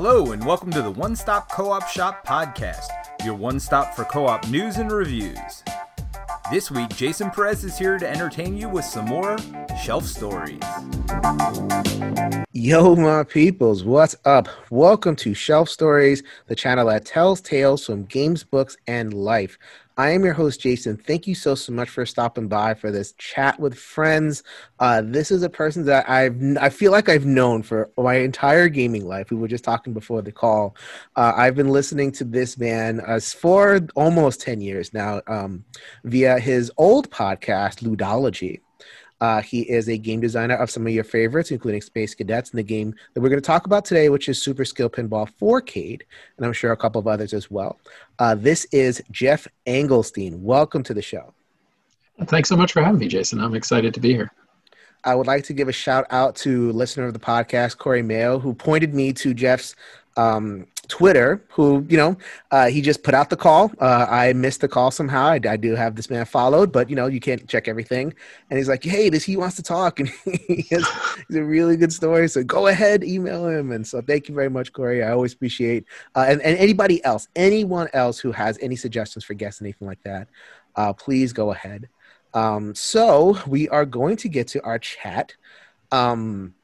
Hello, and welcome to the One Stop Co op Shop podcast, your one stop for co op news and reviews. This week, Jason Perez is here to entertain you with some more shelf stories. Yo, my peoples, what's up? Welcome to Shelf Stories, the channel that tells tales from games, books, and life. I am your host, Jason. Thank you so, so much for stopping by for this chat with friends. Uh, this is a person that I've, I feel like I've known for my entire gaming life. We were just talking before the call. Uh, I've been listening to this man uh, for almost 10 years now um, via his old podcast, Ludology. Uh, he is a game designer of some of your favorites, including Space Cadets and the game that we're going to talk about today, which is Super Skill Pinball 4Cade, and I'm sure a couple of others as well. Uh, this is Geoff Engelstein. Welcome to the show. Thanks so much for having me, Jason. I'm excited to be here. I would like to give a shout out to listener of the podcast, Corey Mayo, who pointed me to Geoff's um, Twitter, who, you know, uh, he just put out the call. Uh, I missed the call somehow. I, I, do have this man followed, but, you know, you can't check everything. And he's like, hey, this he wants to talk. And he has he's a really good story. So go ahead, email him. And so thank you very much, Corey. I always appreciate uh, and, and anybody else, anyone else who has any suggestions for guests, anything like that, uh, please go ahead. Um, so we are going to get to our chat. Um,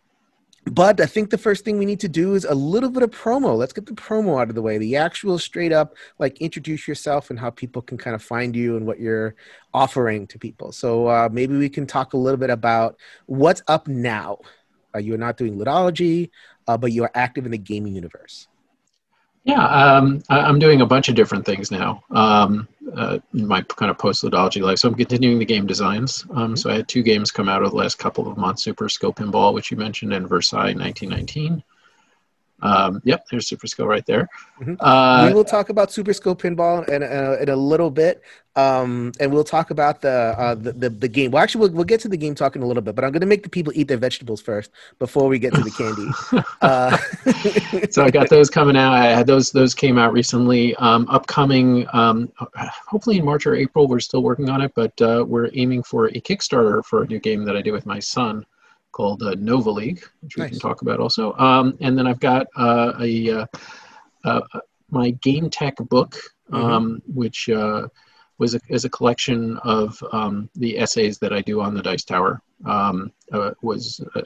but I think the first thing we need to do is a little bit of promo. Let's get the promo out of the way. The actual straight up, like introduce yourself and how people can kind of find you and what you're offering to people. So uh, maybe we can talk a little bit about what's up now. Uh, you're not doing ludology, uh, but you are active in the gaming universe. Yeah, um, I, am doing a bunch of different things now um, uh, in my kind of post ludology life. So I'm continuing the game designs. Um, mm-hmm. So I had two games come out over the last couple of months: Super Skill Pinball, which you mentioned, and Versailles 1919. Um, yep, there's Super Skill right there. Mm-hmm. Uh, we will talk about Super Skill Pinball in, uh, in a little bit, um, and we'll talk about the, uh, the, the the game. Well, actually, we'll, we'll get to the game talking a little bit, but I'm going to make the people eat their vegetables first before we get to the candy. uh, so I got those coming out. I had those those came out recently. Um, upcoming, um, hopefully in March or April. We're still working on it, but uh, we're aiming for a Kickstarter for a new game that I do with my son called uh, Nova League, which nice. we can talk about also. Um, and then I've got uh, a uh, uh my game tech book, mm-hmm. um, which uh, was a, is a collection of um, the essays that I do on the Dice Tower. Um, uh, was uh,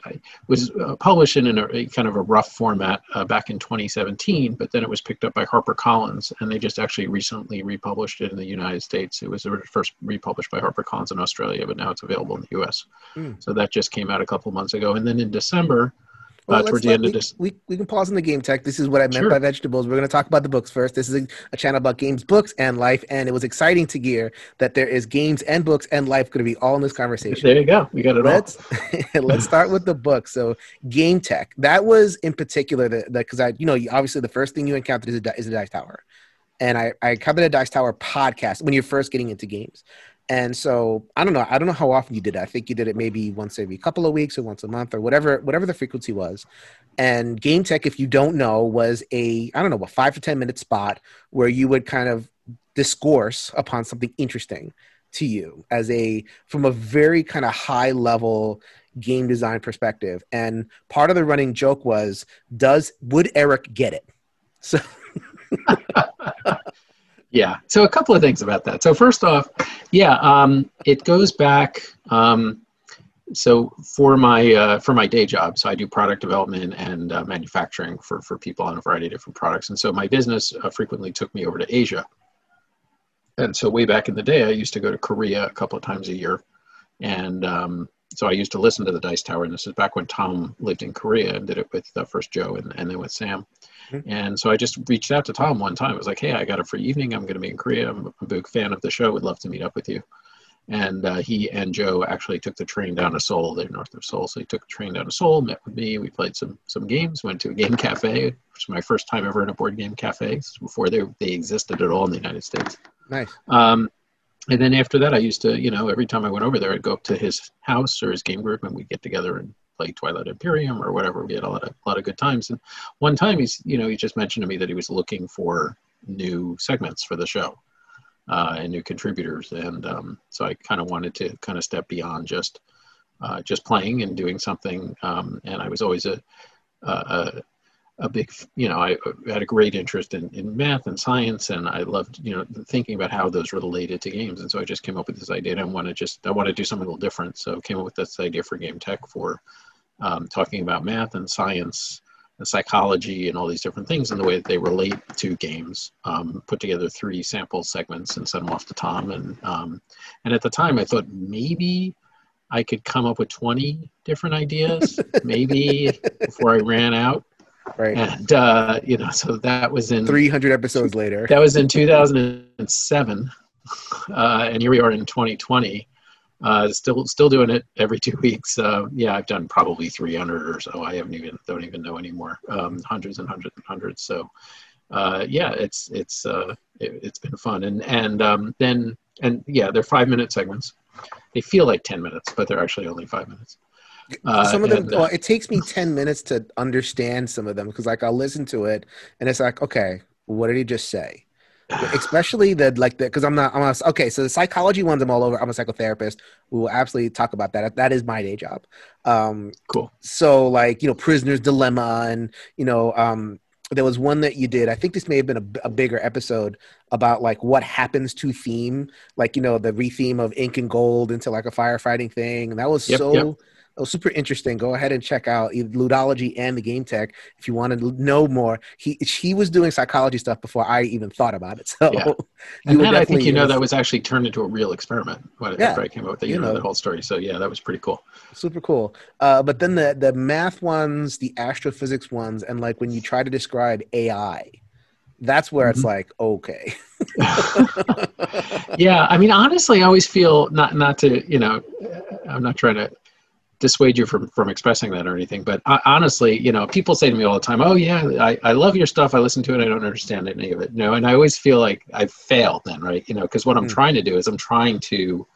was uh, published in a, a, kind of a rough format uh, back in 2017, but then it was picked up by HarperCollins, and they just actually recently republished it in the United States. It was first republished by HarperCollins in Australia, but now it's available in the U.S. Mm. So that just came out a couple months ago, and then in December well, towards the end we, of this. We, we can pause on the game tech. This is what I meant sure. by vegetables. We're going to talk about the books first. This is a, a, channel about games, books, and life. And it was exciting to hear that there is games and books and life going to be all in this conversation. There you go. We got it let's, all. let's start with the book. So, game tech. That was in particular that because I, you know, obviously the first thing you encountered is a, is a dice tower. And I, I covered a Dice Tower podcast when you're first getting into games. And so I don't know. I don't know how often you did it. I think you did it maybe once every couple of weeks or once a month or whatever, whatever the frequency was. And Game Tech, if you don't know, was a I don't know a five to ten minute spot where you would kind of discourse upon something interesting to you as a from a very kind of high level game design perspective. And part of the running joke was, does would Eric get it? So Yeah. So a couple of things about that. So first off, yeah, um, it goes back. Um, so for my uh, for my day job, so I do product development and uh, manufacturing for for people on a variety of different products, and so my business uh, frequently took me over to Asia. And so way back in the day, I used to go to Korea a couple of times a year, and um, so I used to listen to the Dice Tower. And this is back when Tom lived in Korea and did it with uh, first Joe and, and then with Sam. Mm-hmm. And so I just reached out to Tom one time. I was like, hey, I got a free evening. I'm going to be in Korea. I'm a big fan of the show. Would love to meet up with you. And uh, he and Joe actually took the train down to Seoul. They're north of Seoul. So he took the train down to Seoul, met with me. We played some some games, went to a game cafe, which was my first time ever in a board game cafe before they, they existed at all in the United States. Nice. Um, and then after that, I used to, you know, every time I went over there, I'd go up to his house or his game group and we'd get together and play Twilight Imperium or whatever. We had a lot of a lot of good times. And one time he's you know he just mentioned to me that he was looking for new segments for the show uh, and new contributors. And um, so I kind of wanted to kind of step beyond just uh, just playing and doing something. Um, and I was always a, a, a big, you know, I had a great interest in, in math and science, and I loved, you know, thinking about how those related to games. And so I just came up with this idea. I want to just, I want to do something a little different. So came up with this idea for Game Tech for um, talking about math and science and psychology and all these different things and the way that they relate to games. Um, put together three sample segments and sent them off to Tom. And um, and at the time, I thought maybe I could come up with 20 different ideas, maybe before I ran out. Right. And uh, you know, so that was in 300 episodes later. That was in 2007, uh, and here we are in 2020. Uh, still, still doing it every two weeks. Uh, yeah, I've done probably 300 or so. I haven't even don't even know anymore. Um, hundreds and hundreds and hundreds. So, uh, yeah, it's it's uh, it, has been fun. And and um, then and yeah, they're five minute segments. They feel like 10 minutes, but they're actually only five minutes. Uh, some of them, and, uh, well, it takes me 10 minutes to understand some of them because, like, I'll listen to it and it's like, okay, what did he just say? Especially the like the because I'm not I'm not, okay. So the psychology ones I'm all over. I'm a psychotherapist. We will absolutely talk about that. That is my day job. Um, cool. So like you know, prisoner's dilemma and you know um, there was one that you did i think this may have been a, a, bigger episode about like what happens to theme like you know the retheme of Incan Gold into like a firefighting thing and that was yep, so yep oh, super interesting. Go ahead and check out Ludology and the Game Tech if you want to know more. He he was doing psychology stuff before I even thought about it. So, yeah. and then I think you know that was actually turned into a real experiment when yeah, I came up with the, you, you know, know the whole story. So yeah, that was pretty cool. Super cool. Uh, but then the the math ones, the astrophysics ones, and like when you try to describe AI that's where it's mm-hmm. like okay yeah i mean honestly i always feel not not to you know i'm not trying to dissuade you from from expressing that or anything. But I, honestly you know people say to me all the time oh yeah I, I love your stuff. I listen to it. I don't understand any of it. No and i always feel like i've failed then right? You know because what i'm mm. trying to do is i'm trying to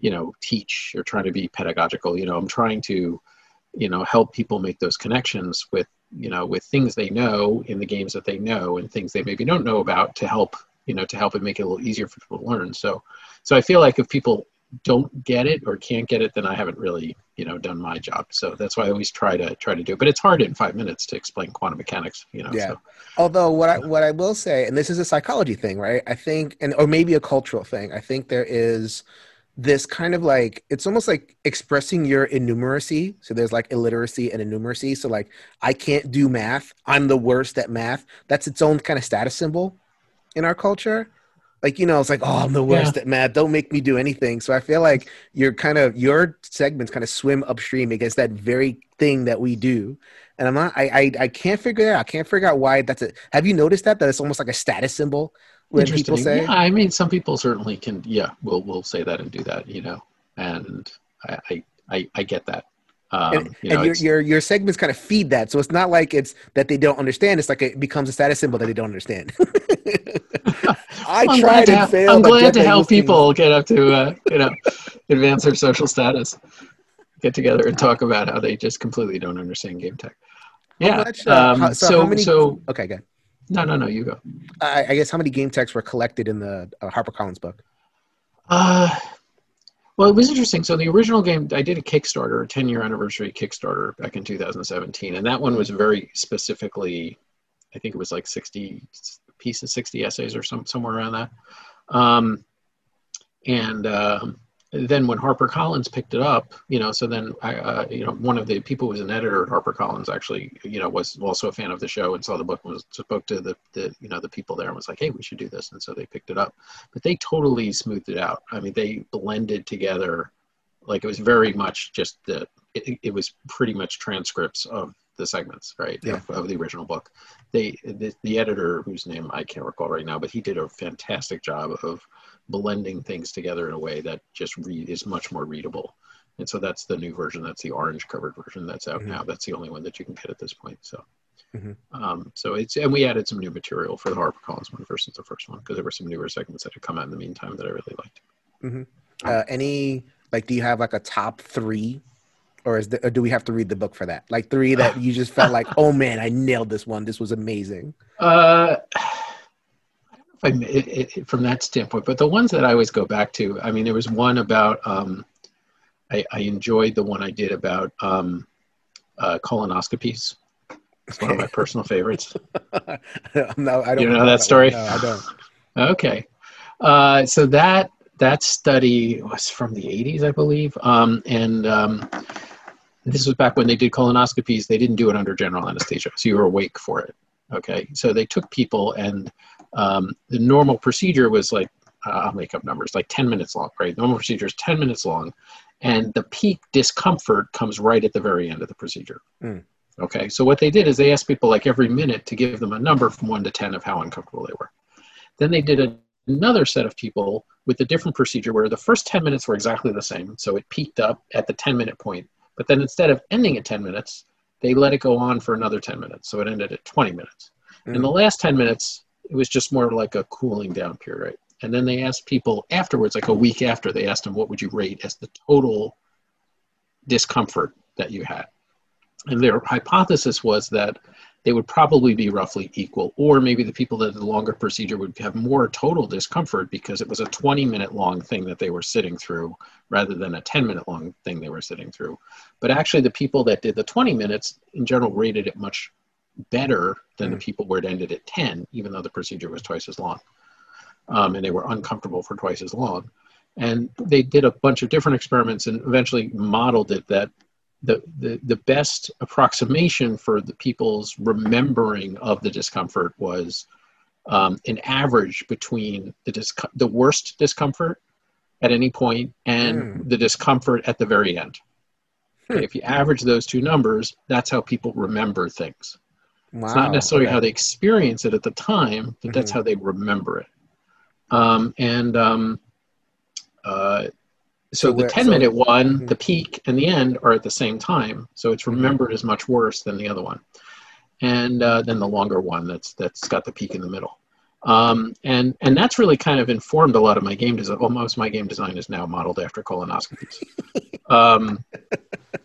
you know teach or trying to be pedagogical. You know i'm trying to you know help people make those connections with you know with things they know in the games that they know and things they maybe don't know about to help you know to help it make it a little easier for people to learn. So so i feel like if people don't get it or can't get it, then I haven't really, you know, done my job. So that's why I always try to try to do. It. But it's hard in five minutes to explain quantum mechanics, you know. Yeah. So. Although what I what I will say, and this is a psychology thing, right? I think, and or maybe a cultural thing. I think there is this kind of like it's almost like expressing your innumeracy. So there's like illiteracy and innumeracy. So like I can't do math. I'm the worst at math. That's its own kind of status symbol in our culture like you know it's like oh i'm the worst yeah. at math. Don't make me do anything. So i feel like you're kind of your segments kind of swim upstream against that very thing that we do. And i'm not i i, I can't figure it out. I can't figure out why that's it have you noticed that that it's almost like a status symbol when people say? Yeah i mean some people certainly can yeah will will say that and do that you know? And i i i get that um, and, you know, and your, your your segments kind of feed that, so it's not like it's that they don't understand. It's like it becomes a status symbol that they don't understand. I I'm tried and failed. I'm glad to help people get up to uh, you know advance their social status, get together and talk about how they just completely don't understand game tech. Yeah. Much, uh, um, how, so so, many, so, okay, good. No, no, no. You go. I, I, guess how many game techs were collected in the uh, HarperCollins book? Uh, well, it was interesting. So the original game, I did a Kickstarter, a 10 year anniversary Kickstarter back in 2017, and that one was very specifically, I think it was like 60 pieces, 60 essays or some somewhere around that. Um, and um, then when HarperCollins picked it up, you know, so then I, uh, you know, one of the people who was an editor at HarperCollins actually, you know, was also a fan of the show and saw the book and was spoke to the, the, you know, the people there and was like, hey, we should do this, and so they picked it up. But they totally smoothed it out. I mean, they blended together, like it was very much just the, it, it was pretty much transcripts of the segments, right, yeah. of, of, the original book. They, the, the editor, whose name I can't recall right now, but he did a fantastic job of blending things together in a way that just read is much more readable. And so that's the new version. That's the orange covered version that's out mm-hmm. now. That's the only one that you can get at this point. So, mm-hmm. um, so it's and we added some new material for the HarperCollins one versus the first one because there were some newer segments that had come out in the meantime that I really liked. Mm-hmm. Uh, any like, do you have like a top three, or is the, or do we have to read the book for that? Like three that you just felt like, oh man, I nailed this one. This was amazing. Uh it, it, from that standpoint. But the ones that I always go back to, I mean, there was one about, um, I, I, enjoyed the one I did about um, uh, colonoscopies. It's one of my personal favorites. no, I don't You know that story? No, I don't. Okay. Uh, so that that study was from the 80s, I believe. Um, and um, this was back when they did colonoscopies. They didn't do it under general anesthesia, so you were awake for it. Okay. So they took people, and um, the normal procedure was like, uh, I'll make up numbers, like 10 minutes long, right? Normal procedure is 10 minutes long, and the peak discomfort comes right at the very end of the procedure. Mm. Okay. So what they did is they asked people like every minute to give them a number from one to 10 of how uncomfortable they were. Then they did a, another set of people with a different procedure where the first 10 minutes were exactly the same. So it peaked up at the 10 minute point. But then instead of ending at 10 minutes, they let it go on for another 10 minutes. So it ended at 20 minutes. Mm. In the last 10 minutes, it was just more like a cooling down period? And then they asked people afterwards, like a week after, they asked them, what would you rate as the total discomfort that you had? And their hypothesis was that they would probably be roughly equal, or maybe the people that did the longer procedure would have more total discomfort because it was a 20 minute long thing that they were sitting through rather than a 10 minute long thing they were sitting through. But actually, the people that did the 20 minutes in general rated it much better than the people where it ended at 10, even though the procedure was twice as long. Um, and they were uncomfortable for twice as long. And they did a bunch of different experiments and eventually modeled it that the, the, the best approximation for the people's remembering of the discomfort was um, an average between the, disc- the worst discomfort at any point and Mm. the discomfort at the very end. Hmm. If you average those two numbers, that's how people remember things. Wow. It's not necessarily okay. how they experience it at the time, but that's Mhm. how they remember it. Um, and um, uh, so, So the 10 so- minute one, Mhm. the peak and the end are at the same time. So it's Mhm. remembered as much worse than the other one. And uh, then the longer one that's that's got the peak in the middle. Um, and and that's really kind of informed a lot of my game design. Well, most my game design is now modeled after colonoscopies. um,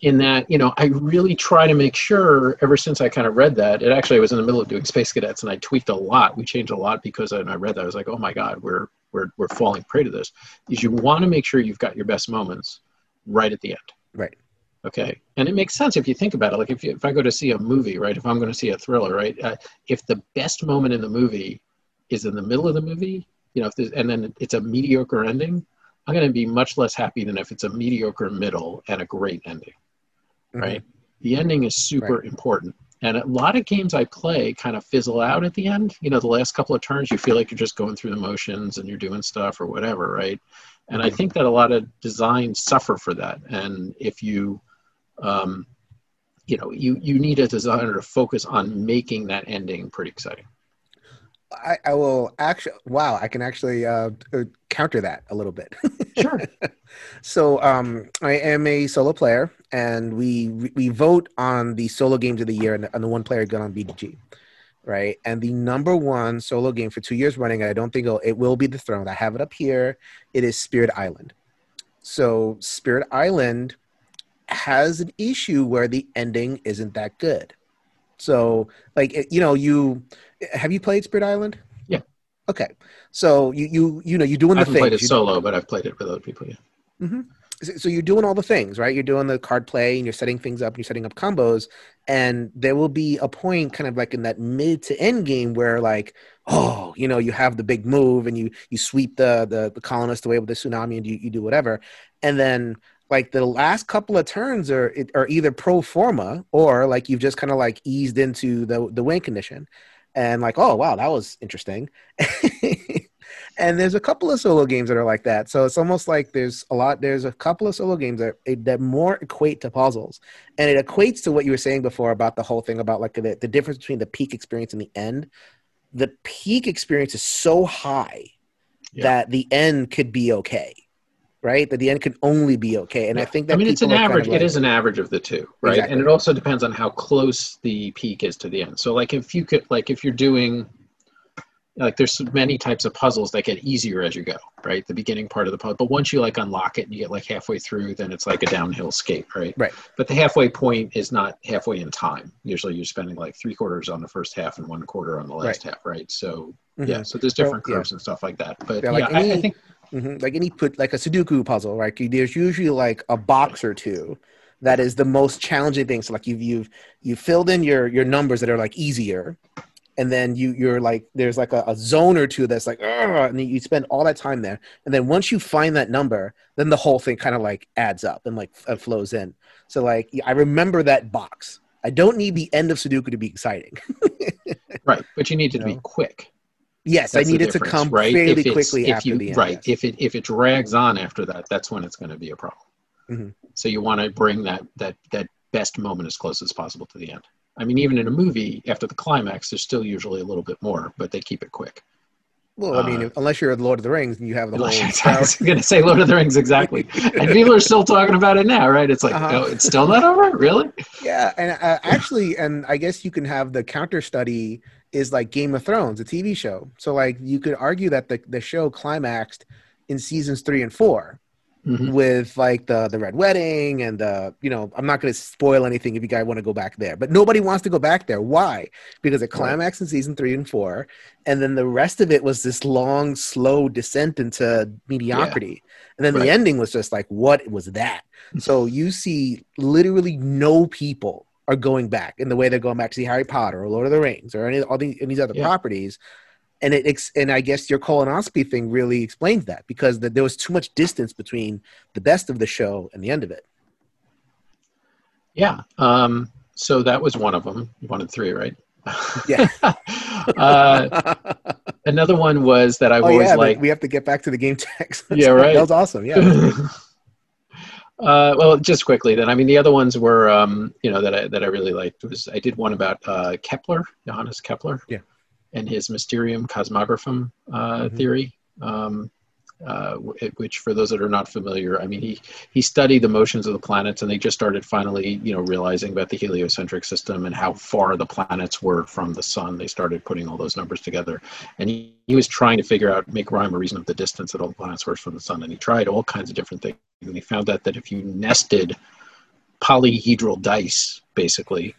in that, you know, I really try to make sure. Ever since I kind of read that, it actually I was in the middle of doing Space Cadets, and I tweaked a lot. We changed a lot because when I read that, I was like, oh my god, we're we're we're falling prey to this. Is you want to make sure you've got your best moments right at the end. Right. Okay, and it makes sense if you think about it. Like if you, if I go to see a movie, right? If I'm going to see a thriller, right? Uh, if the best moment in the movie is in the middle of the movie, you know, if there's, and then it's a mediocre ending, I'm going to be much less happy than if it's a mediocre middle and a great ending, Mhm. right? The ending is super important. And a lot of games I play kind of fizzle out at the end. You know, the last couple of turns, you feel like you're just going through the motions and you're doing stuff or whatever, right? And I Mhm. think that a lot of designs suffer for that. And if you, um, you know, you, you need a designer to focus on making that ending pretty exciting. I, I will actually. Wow, I can actually uh, uh, counter that a little bit. Sure. so um, I am a solo player, and we we vote on the solo games of the year and, and the one player gun on BGG, right? And the number one solo game for two years running, I don't think it'll, it will be the throne. I have it up here. It is Spirit Island. So Spirit Island has an issue where the ending isn't that good. So like you know you have you played Spirit Island? Yeah. Okay. So you you you know you're doing I the played it You- solo, but I've played it with other people. Yeah. Mm-hmm. so so you're doing all the things right you're doing the card play and you're setting things up and you're setting up combos and there will be a point kind of like in that mid to end game where like oh you know you have the big move and you you sweep the the, the colonist away with the tsunami and you, you do whatever and then like the last couple of turns are are either pro forma or like you've just kind of like eased into the the win condition and like oh wow that was interesting. And there's a couple of solo games that are like that. So it's almost like there's a lot there's a couple of solo games that that more equate to puzzles. And it equates to what you were saying before about the whole thing about like the, the difference between the peak experience and the end. The peak experience is so high Yeah. that the end could be okay right that the end could only be okay and i think that I mean, it's an are kind average. of like- it is an average of the two, right? Exactly. And it also depends on how close the peak is to the end. So, like, if you could, like, if you're doing, like, there's many types of puzzles that get easier as you go, right? The beginning part of the puzzle, but once you like unlock it and you get like halfway through, then it's like a downhill skate, right? Right. But the halfway point is not halfway in time. Usually, you're spending like three quarters on the first half and one quarter on the last half, right? So, Mhm. yeah. So there's So, different yeah. curves and stuff like that. But Yeah, yeah, like I, I think Mhm. Like any put like a Sudoku puzzle, right? There's usually like a box or two that is the most challenging thing. So like you've you've you filled in your your numbers that are like easier, and then you you're like there's like a, a zone or two that's like and you spend all that time there, and then once you find that number, then the whole thing kind of like adds up and like f- flows in. So like I remember that box. I don't need the end of Sudoku to be exciting. right, but you need it to You be quick. Yes, I That's the need it to come right? fairly If quickly after you, the end. Right. yes. If it if it drags on after that, that's when it's going to be a problem. Mhm. So you want to bring that that that best moment as close as possible to the end. I mean, even in a movie, after the climax, there's still usually a little bit more, but they keep it quick. Well, I mean, Uh, unless you're Lord of the Rings and you have the whole. I was going to say Lord of the Rings exactly, and people are still talking about it now, right? It's like, Uh-huh. oh, it's still not over, really? Yeah, and uh, actually, and I guess you can have the counter study is like Game of Thrones, a TV show. So like you could argue that the the show climaxed in seasons three and 4 Mhm. with like the the red wedding and the you know I'm not going to spoil anything if you guys want to go back there, but nobody wants to go back there. Why? Because it climaxed in season three and four, and then the rest of it was this long, slow descent into mediocrity, and then Right. the ending was just like, what was that? so you see literally no people are going back in the way they're going back to see Harry Potter or Lord of the Rings or any all the, of these other Yeah. properties. And it and I guess your colonoscopy thing really explains that because the, there was too much distance between the best of the show and the end of it. Yeah. Um, so that was one of them. One wanted three, right? Yeah. uh, another one was that I've oh always yeah, but liked. we have to get back to the game text. Yeah, right. That was awesome. Yeah. uh, well, just quickly then. I mean, the other ones were, um, you know, that I that I really liked was I did one about uh, Kepler, Johannes Kepler, Yeah. and his Mysterium Cosmographicum uh, Mhm. theory. Um, uh, which, for those that are not familiar, I mean, he he studied the motions of the planets, and they just started finally, you know, realizing about the heliocentric system and how far the planets were from the sun. They started putting all those numbers together, and he, he was trying to figure out, make rhyme or reason of the distance that all the planets were from the sun, and he tried all kinds of different things, and he found out that if you nested polyhedral dice, basically.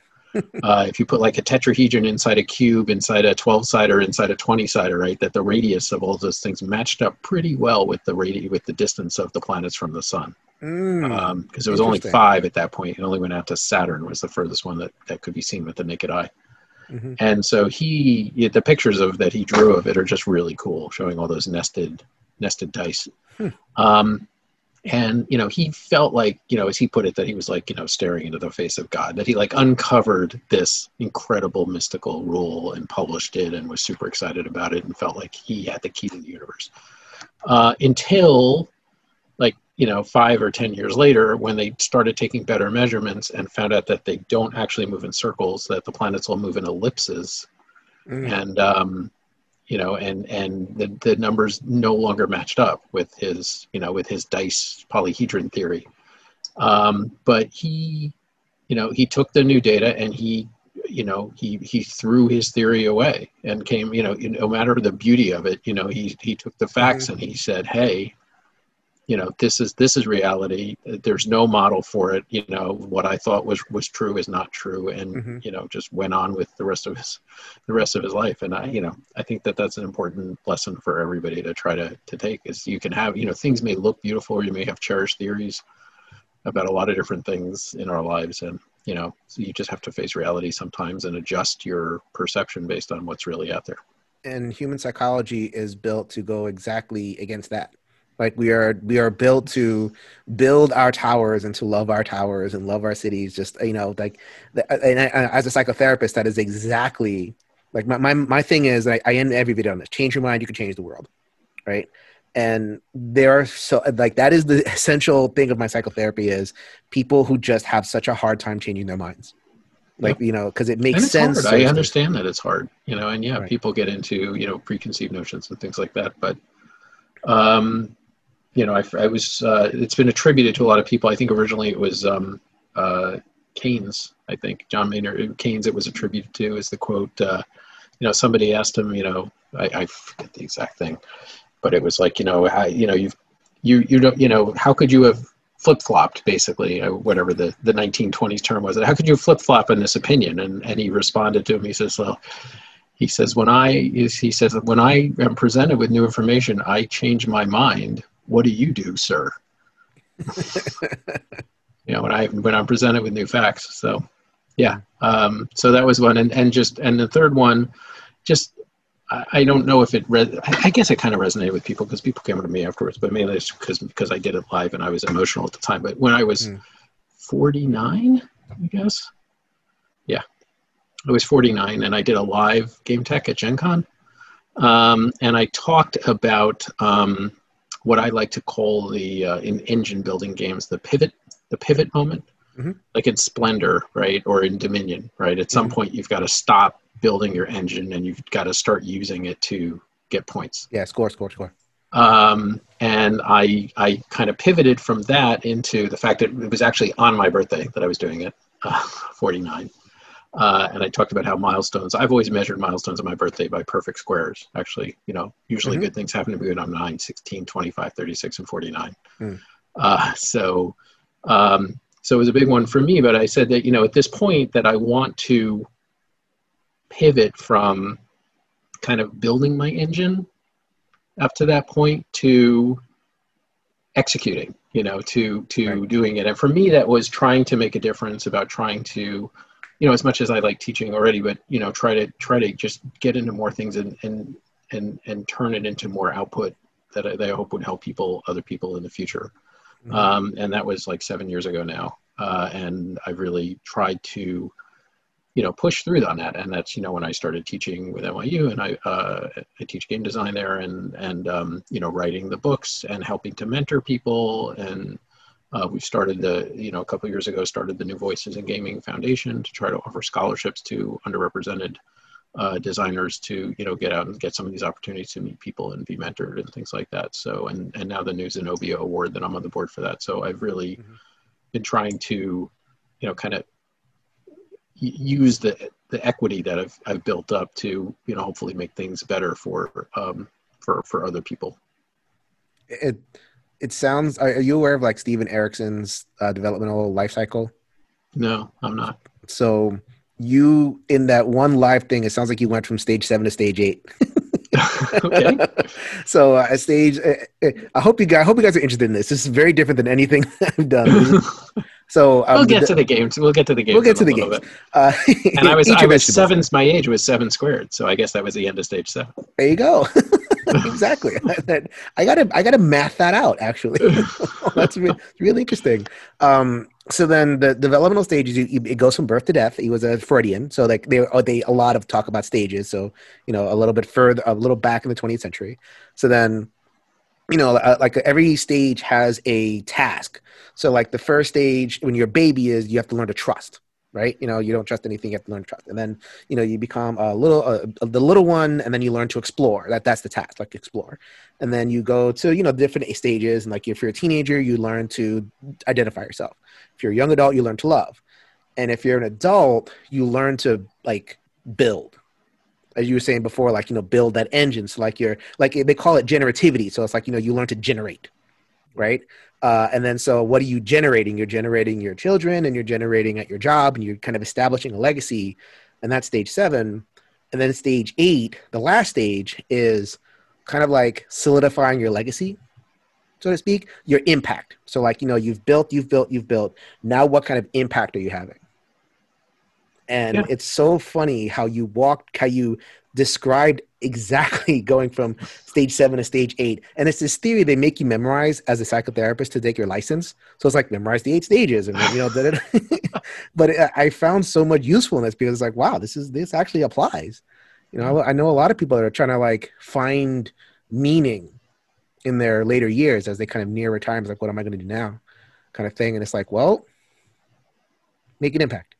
Uh, if you put like a tetrahedron inside a cube, inside a 12 sider, inside a 20 sider, right, that the radius of all those things matched up pretty well with the radi- with the distance of the planets from the sun. Mm. Because it was only five at that point. It only went out to Saturn was the furthest one that, that could be seen with the naked eye. Mhm. And so he, yeah, the pictures of that he drew of it are just really cool, showing all those nested, nested dice. Hmm. Um, and you know, he felt like, you know, as he put it, that he was like, you know, staring into the face of God. That he like uncovered this incredible mystical rule and published it, and was super excited about it, and felt like he had the key to the universe. Uh, until, like, you know, five or ten years later, when they started taking better measurements and found out that they don't actually move in circles, that the planets will move in ellipses, Mm. and um, you know, and and the, the numbers no longer matched up with his, you know, with his dice polyhedron theory. Um, but he, you know, he took the new data and he, you know, he he threw his theory away and came, you know, no matter the beauty of it, you know, he he took the facts and he said, hey. You know, this is this is reality. There's no model for it. You know, what I thought was was true is not true, and Mhm. you know, just went on with the rest of his the rest of his life and i you know i think that that's an important lesson for everybody to try to to take is you can have you know things may look beautiful you may have cherished theories about a lot of different things in our lives and you know so you just have to face reality sometimes and adjust your perception based on what's really out there and human psychology is built to go exactly against that like we are we are built to build our towers and to love our towers and love our cities just you know like and I, as a psychotherapist that is exactly like my, my, my thing is I, I end every video on this. Change your mind you can change the world right? And there are so like that is the essential thing of my psychotherapy is people who just have such a hard time changing their minds. Like you know because it makes sense. So i understand that it's hard you know and yeah Right. people get into you know preconceived notions and things like that but um you know i, I was uh, it's been attributed to a lot of people. I think originally it was um uh keynes i think john maynard keynes it was attributed to is the quote uh you know somebody asked him you know i, I forget the exact thing but it was like you know how you know you've you you don't you know how could you have flip flopped basically uh, whatever the the 1920s term was how could you flip flop in this opinion? And and he responded to him he says well he says when i he says when i am presented with new information i change my mind what do you do sir you know when I when I'm presented with new facts. So yeah, um, so that was one, and and just and the third one, just I, I don't know if it. Re- I guess it kind of resonated with people because people came to me afterwards, but mainly it's because because I did it live and I was emotional at the time. But when I was Mm. 49, I guess, yeah, I was 49, and I did a live game tech at Gen Con, um, and I talked about um, what I like to call the uh, in engine building games the pivot the pivot moment Mhm. like in splendor right or in dominion right at some Mhm. point you've got to stop building your engine and you've got to start using it to get points Yeah, score, score, score. um, and I I kind of pivoted from that into the fact that it was actually on my birthday that I was doing it, uh, 49. Uh, and I talked about how milestones. I've always measured milestones on my birthday by perfect squares. Actually, you know, usually Mhm. good things happen to me when I'm 9, 16, 25, 36, and 49. Mm. Uh, so, um, so it was a big one for me. But I said that you know at this point that I want to pivot from kind of building my engine up to that point to executing you know to to Right. doing it and for me that was trying to make a difference about trying to you know as much as i like teaching already but you know try to try to just get into more things and and and, and turn it into more output that I, that I hope would help people other people in the future. Mhm. um, and that was like seven years ago now. Uh, and i've really tried to you know push through on that. And that's you know when i started teaching with nyu and i uh, i teach game design there and and um, you know writing the books and helping to mentor people and uh, we started the you know a couple years ago started the new voices in gaming foundation to try to offer scholarships to underrepresented uh, designers to you know get out and get some of these opportunities to meet people and be mentored and things like that so and and now the new zenobia award that i'm on the board for that so i've really Mhm. been trying to you know kind of use the the equity that I've I've built up to you know hopefully make things better for um for for other people. It it sounds. Are are you aware of like Steven Erikson's uh, developmental life cycle? No, I'm not. So you in that one live thing, it sounds like you went from stage seven to stage eight. okay. so uh, at stage, uh, uh, I hope you guys, I hope you guys are interested in this. This is very different than anything I've done. So um, we'll get to the games. We'll get to the games. We'll get to the games. uh, And I was I was vegetables. seven. My age was seven squared. So I guess that was the end of stage seven. There you go. exactly. I gotta I gotta math that out. Actually, that's re- really interesting. Um, so then the developmental stages, it goes from birth to death. He was a Freudian, so like they they a lot of talk about stages. So you know a little bit further, a little back in the 20th century. So then, you know, uh, like every stage has a task. So like the first stage when you're a baby is you have to learn to trust. Right, you know, you don't trust anything. You have to learn to trust, and then you know you become a little uh, the little one, and then you learn to explore. That that's the task, like explore, and then you go to you know different stages. And like if you're a teenager, you learn to identify yourself. If you're a young adult, you learn to love, and if you're an adult, you learn to like build. As you were saying before, like you know, build that engine. So like you're like they call it generativity. So it's like you know you learn to generate, right? Uh, and then so what are you generating? You're generating your children, and you're generating at your job, and you're kind of establishing a legacy, and that's stage seven. And then stage eight, the last stage, is kind of like solidifying your legacy, so to speak, your impact. So, like, you know, you've built, you've built, you've built. Now, what kind of impact are you having? And Yeah. it's so funny how you walked, how you described exactly going from stage seven to stage eight. And it's this theory they make you memorize as a psychotherapist to take your license. So it's like memorize the eight stages, and you know, but I- I found so much usefulness because it's like, wow, this is this actually applies. You know, I know a lot of people that are trying to like find meaning in their later years as they kind of near retirement. Like, what am I going to do now? Kind of thing. And it's like, well, make an impact.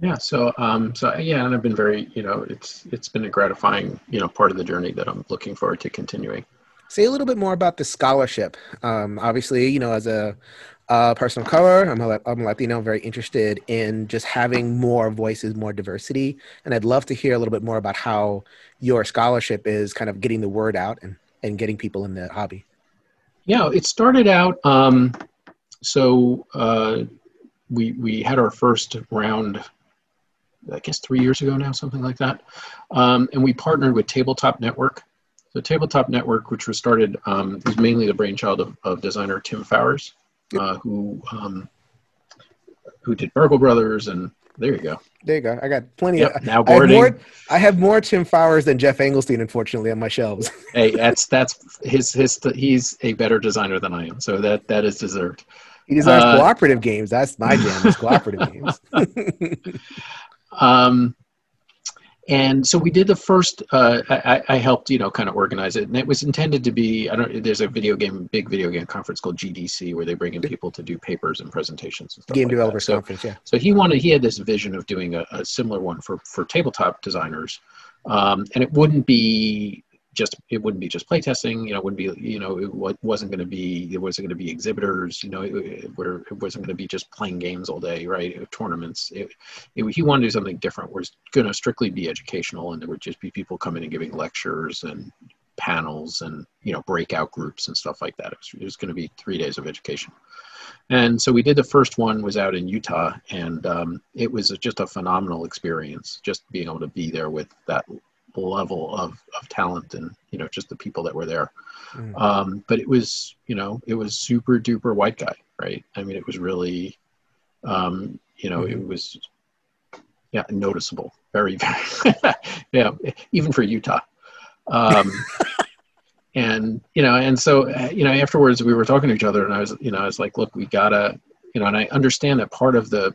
Yeah. So um so yeah, and I've been very you know it's it's been a gratifying you know part of the journey that I'm looking forward to continuing. Say a little bit more about the scholarship. Um, obviously, you know, as a uh, person of color, I'm a, I'm Latino, very interested in just having more voices, more diversity. And I'd love to hear a little bit more about how your scholarship is kind of getting the word out and, and getting people in the hobby. Yeah, it started out. Um, so uh, we we had our first round, I guess three years ago now, something like that, um, and we partnered with Tabletop Network. So Tabletop Network, which was started, um, is mainly the brainchild of, of designer Tim Fowers, uh, who um, who did Burgle Brothers, and there you go. There you go. I got plenty Yep, of. now I have, more, I have more Tim Fowers than Geoff Engelstein, unfortunately, on my shelves. hey, that's that's his his he's a better designer than I am, so that that is deserved. He designs Uh, cooperative games. That's my jam. Is cooperative games. Um, and so we did the first. Uh, I, I helped, you know, kind of organize it, and it was intended to be. I don't. There's a video game, big video game conference called GDC, where they bring in people to do papers and presentations and stuff. Game like. Developers So, Conference. Yeah. so he wanted. He had this vision of doing a, a similar one for for tabletop designers, um, and it wouldn't be just it wouldn't be just playtesting. You know, it wouldn't be you know it wasn't going to be it wasn't going to be exhibitors. You know, it, it, wasn't going to be just playing games all day, right? Tournaments. It, it, he wanted to do something different. It's going to strictly be educational, and there would just be people coming and giving lectures and panels and you know breakout groups and stuff like that. It was, was going to be three days of education. And so we did the first one was out in Utah, and um, it was just a phenomenal experience. Just being able to be there with that level of, of talent and you know just the people that were there. Mm. Um, but it was you know it was super duper white guy, right? I mean it was really, um, you know, it was yeah noticeable, very very yeah even for Utah. Um, and you know and so you know afterwards we were talking to each other and i was you know i was like look we gotta you know and i understand that part of the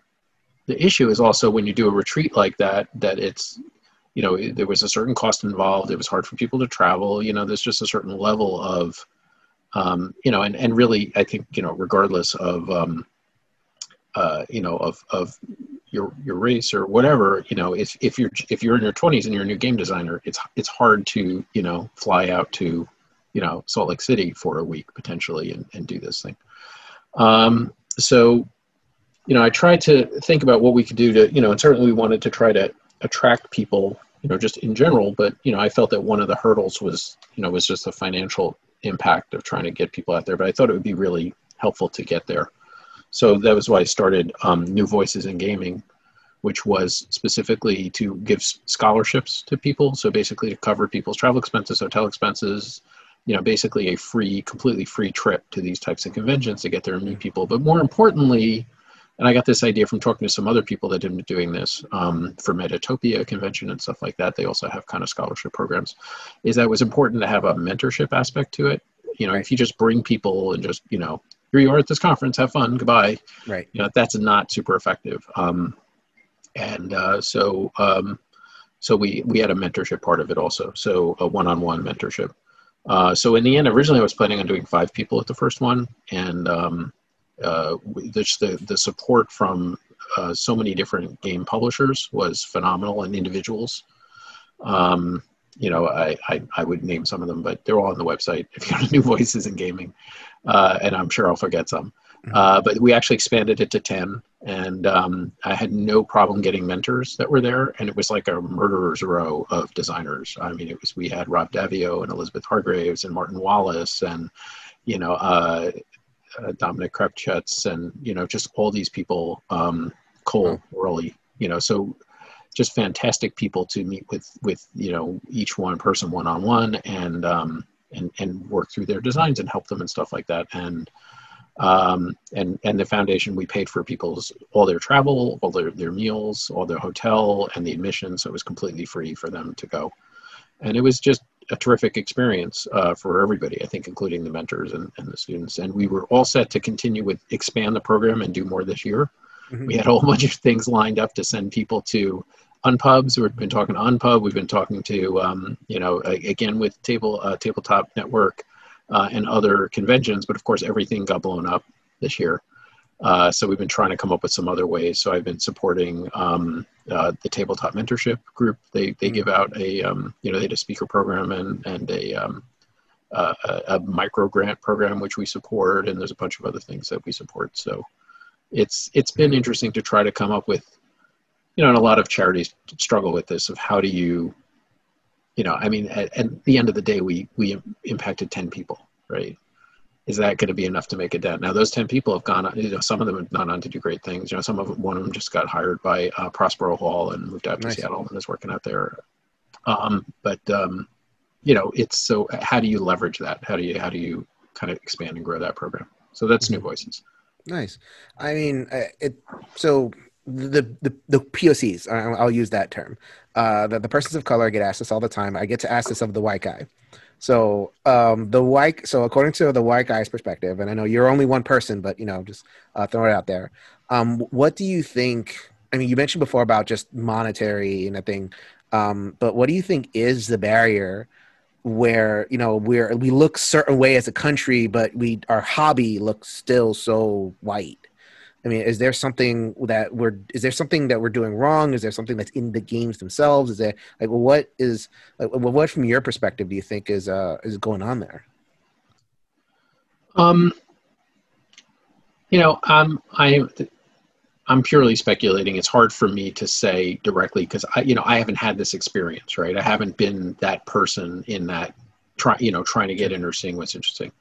the issue is also when you do a retreat like that that it's you know there was a certain cost involved. It was hard for people to travel. You know there's just a certain level of um, you know and, and really i think you know regardless of um, uh, you know of of your your race or whatever you know if, if you're if you're in your 20s and you're a new game designer it's it's hard to you know fly out to you know salt lake city for a week potentially and, and do this thing. Um, so you know i tried to think about what we could do to you know and certainly we wanted to try to attract people you know just in general but you know i felt that one of the hurdles was you know was just the financial impact of trying to get people out there but i thought it would be really helpful to get there so that was why I started um, New Voices in Gaming, which was specifically to give scholarships to people. So basically to cover people's travel expenses, hotel expenses, you know, basically a free, completely free trip to these types of conventions to get there and meet people. But more importantly, and I got this idea from talking to some other people that have been doing this um, for Metatopia convention and stuff like that. They also have kind of scholarship programs. Is that it was important to have a mentorship aspect to it. You know, if you just bring people and just you know here you are at this conference, have fun, goodbye. Right. You know, that's not super effective. Um, and uh, so, um, so we we had a mentorship part of it also. So a one-on-one mentorship. Uh, so in the end, originally I was planning on doing five people at the first one, and um, uh, the, the the support from uh, so many different game publishers was phenomenal, and individuals. Um, you know, I, I I would name some of them, but they're all on the website. If you go to New Voices in Gaming, uh, and I'm sure I'll forget some. Uh, but we actually expanded it to 10 and um, i had no problem getting mentors that were there and it was like a murderer's row of designers i mean it was we had rob Daviau and elizabeth hargraves and martin wallace and you know uh, uh, dominic Crapuchettes and you know just all these people um, cole Wehrle you know so just fantastic people to meet with with you know each one person one on one and um, and and work through their designs and help them and stuff like that. And um, and and the foundation we paid for people's all their travel, all their their meals, all their hotel, and the admission, so it was completely free for them to go, and it was just a terrific experience uh, for everybody, I think, including the mentors and, and the students. And we were all set to continue with expand the program and do more this year. Mhm. We had a whole bunch of things lined up to send people to unpubs. We've been talking to unpub. We've been talking to um, you know again with table uh, tabletop network uh, and other conventions, but of course everything got blown up this year. Uh, so we've been trying to come up with some other ways. So I've been supporting um, uh, the tabletop mentorship group. They they Mhm. give out a um, you know they had a speaker program and and a um, uh, a, a micro grant program which we support, and there's a bunch of other things that we support. So it's it's been interesting to try to come up with you know and a lot of charities struggle with this of how do you you know i mean at, at the end of the day we we impacted 10 people right is that going to be enough to make a dent now those 10 people have gone on you know some of them have gone on to do great things you know some of them one of them just got hired by uh, prospero hall and moved out to Nice. seattle and is working out there um, but um, you know it's so how do you leverage that how do you how do you kind of expand and grow that program so that's new voices Nice. I mean, uh, it. So the the, the POCs. I'll, I'll use that term. Uh, the, the persons of color I get asked this all the time. I get to ask this of the white guy. So um, the white. So according to the white guy's perspective, and I know you're only one person, but you know, just uh, throw it out there. Um, what do you think? I mean, you mentioned before about just monetary and a thing, um, but what do you think is the barrier where you know we're we look certain way as a country, but we our hobby looks still so white? I mean, is there something that we're is there something that we're doing wrong? Is there something that's in the games themselves? Is there like what is like what from your perspective do you think is uh is going on there? Um, you know, um, I I'm purely speculating. It's hard for me to say directly because I, you know, I haven't had this experience, right? I haven't been that person in that try, you know, trying to get in or seeing what's interesting.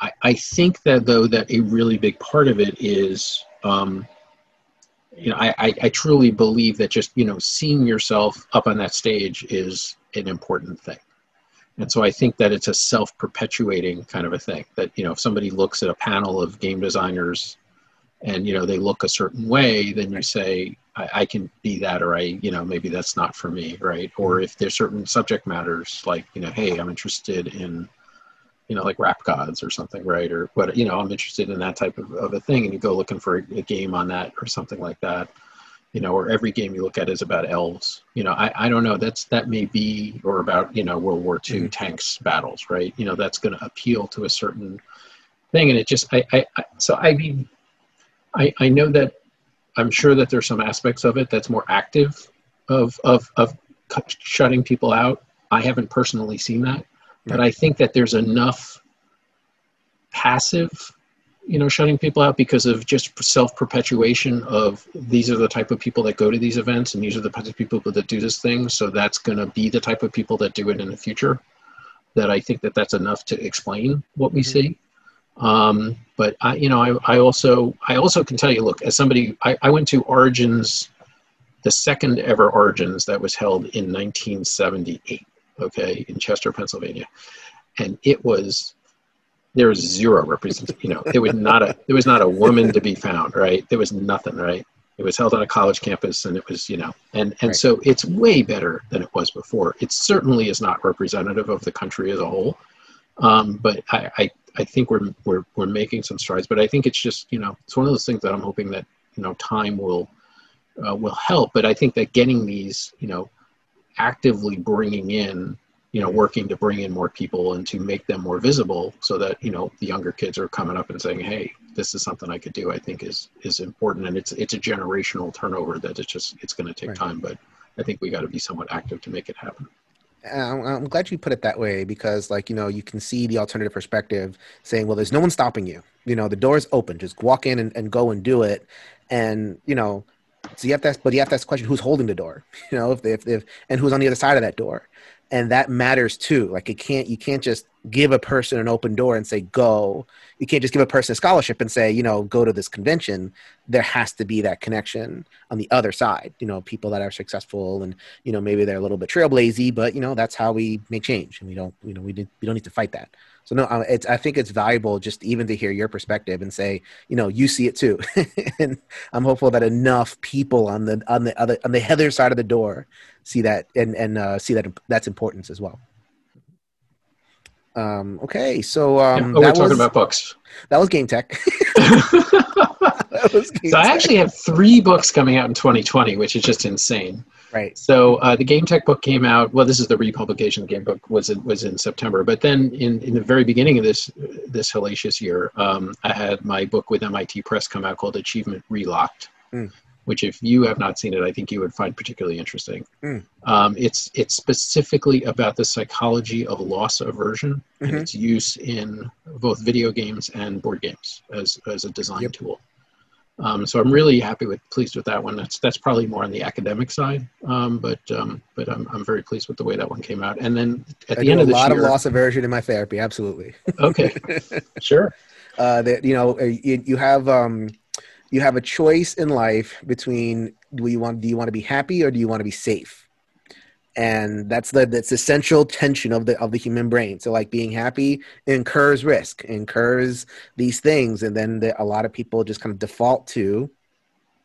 I, I think that though that a really big part of it is, um, you know, I, I, I truly believe that just you know seeing yourself up on that stage is an important thing. And so I think that it's a self-perpetuating kind of a thing. That you know, if somebody looks at a panel of game designers and you know they look a certain way then you say I, I, can be that or i you know maybe that's not for me right or if there's certain subject matters like you know hey i'm interested in you know like rap gods or something right or what you know i'm interested in that type of, of a thing and you go looking for a, a game on that or something like that you know or every game you look at is about elves you know i, I don't know that's that may be or about you know world war ii mm-hmm. tanks battles right you know that's going to appeal to a certain thing and it just I, I, I so i mean I, I know that I'm sure that there's some aspects of it that's more active of, of, of shutting people out. I haven't personally seen that, but I think that there's enough passive, you know, shutting people out because of just self perpetuation of these are the type of people that go to these events and these are the type of people that do this thing. So that's going to be the type of people that do it in the future. That I think that that's enough to explain what we mm-hmm. see. Um, but I, you know, I, I also I also can tell you, look, as somebody, I, I went to Origins, the second ever Origins that was held in 1978, okay, in Chester, Pennsylvania, and it was there was zero representation. You know, it was not a there was not a woman to be found. Right, there was nothing. Right, it was held on a college campus, and it was you know, and and right. so it's way better than it was before. It certainly is not representative of the country as a whole. Um, but I, I, I think we're, we're, we're making some strides, but I think it's just, you know, it's one of those things that I'm hoping that, you know, time will, uh, will help. But I think that getting these, you know, actively bringing in, you know, working to bring in more people and to make them more visible so that, you know, the younger kids are coming up and saying, Hey, this is something I could do, I think is, is important. And it's, it's a generational turnover that it's just, it's going to take right. time, but I think we got to be somewhat active to make it happen. I'm, glad you put it that way because, like, you know, you can see the alternative perspective saying, well, there's no one stopping you. You know, the door's open. Just walk in and, and go and do it. And, you know, so you have to ask, but you have to ask the question, who's holding the door? You know, if, if, if, and who's on the other side of that door? And that matters too. Like, it can't, you can't just give a person an open door and say, go. You can't just give a person a scholarship and say, you know, go to this convention. There has to be that connection on the other side. You know, people that are successful and, you know, maybe they're a little bit trailblazy, but, you know, that's how we make change. And we don't, you know, we, did, we don't need to fight that. So no, it's, I think it's valuable just even to hear your perspective and say, you know, you see it too. and I'm hopeful that enough people on the, on the other, on the other side of the door see that and, and uh, see that that's importance as well. Um, okay, so um, oh, we're talking was, about books. That was GameTek. was game so tech. I actually have three books coming out in 2020, which is just insane. Right. So uh, the GameTek book came out. Well, this is the republication. Of the game book was in, was in September, but then in, in the very beginning of this this hellacious year, um, I had my book with MIT Press come out called Achievement Relocked. Mm which if you have not seen it, I think you would find particularly interesting. Mm. Um, it's it's specifically about the psychology of loss aversion mm-hmm. and its use in both video games and board games as as a design yep. tool. Um, so I'm really happy with pleased with that one. That's that's probably more on the academic side, um, but um, but I'm I'm very pleased with the way that one came out. And then at I the end of a lot of loss aversion in my therapy. Absolutely. okay, sure. Uh, that you know you, you have um, you have a choice in life between do you want do you want to be happy or do you want to be safe and that's the that's essential tension of the of the human brain. So like being happy incurs risk incurs these things. And then the, a lot of people just kind of default to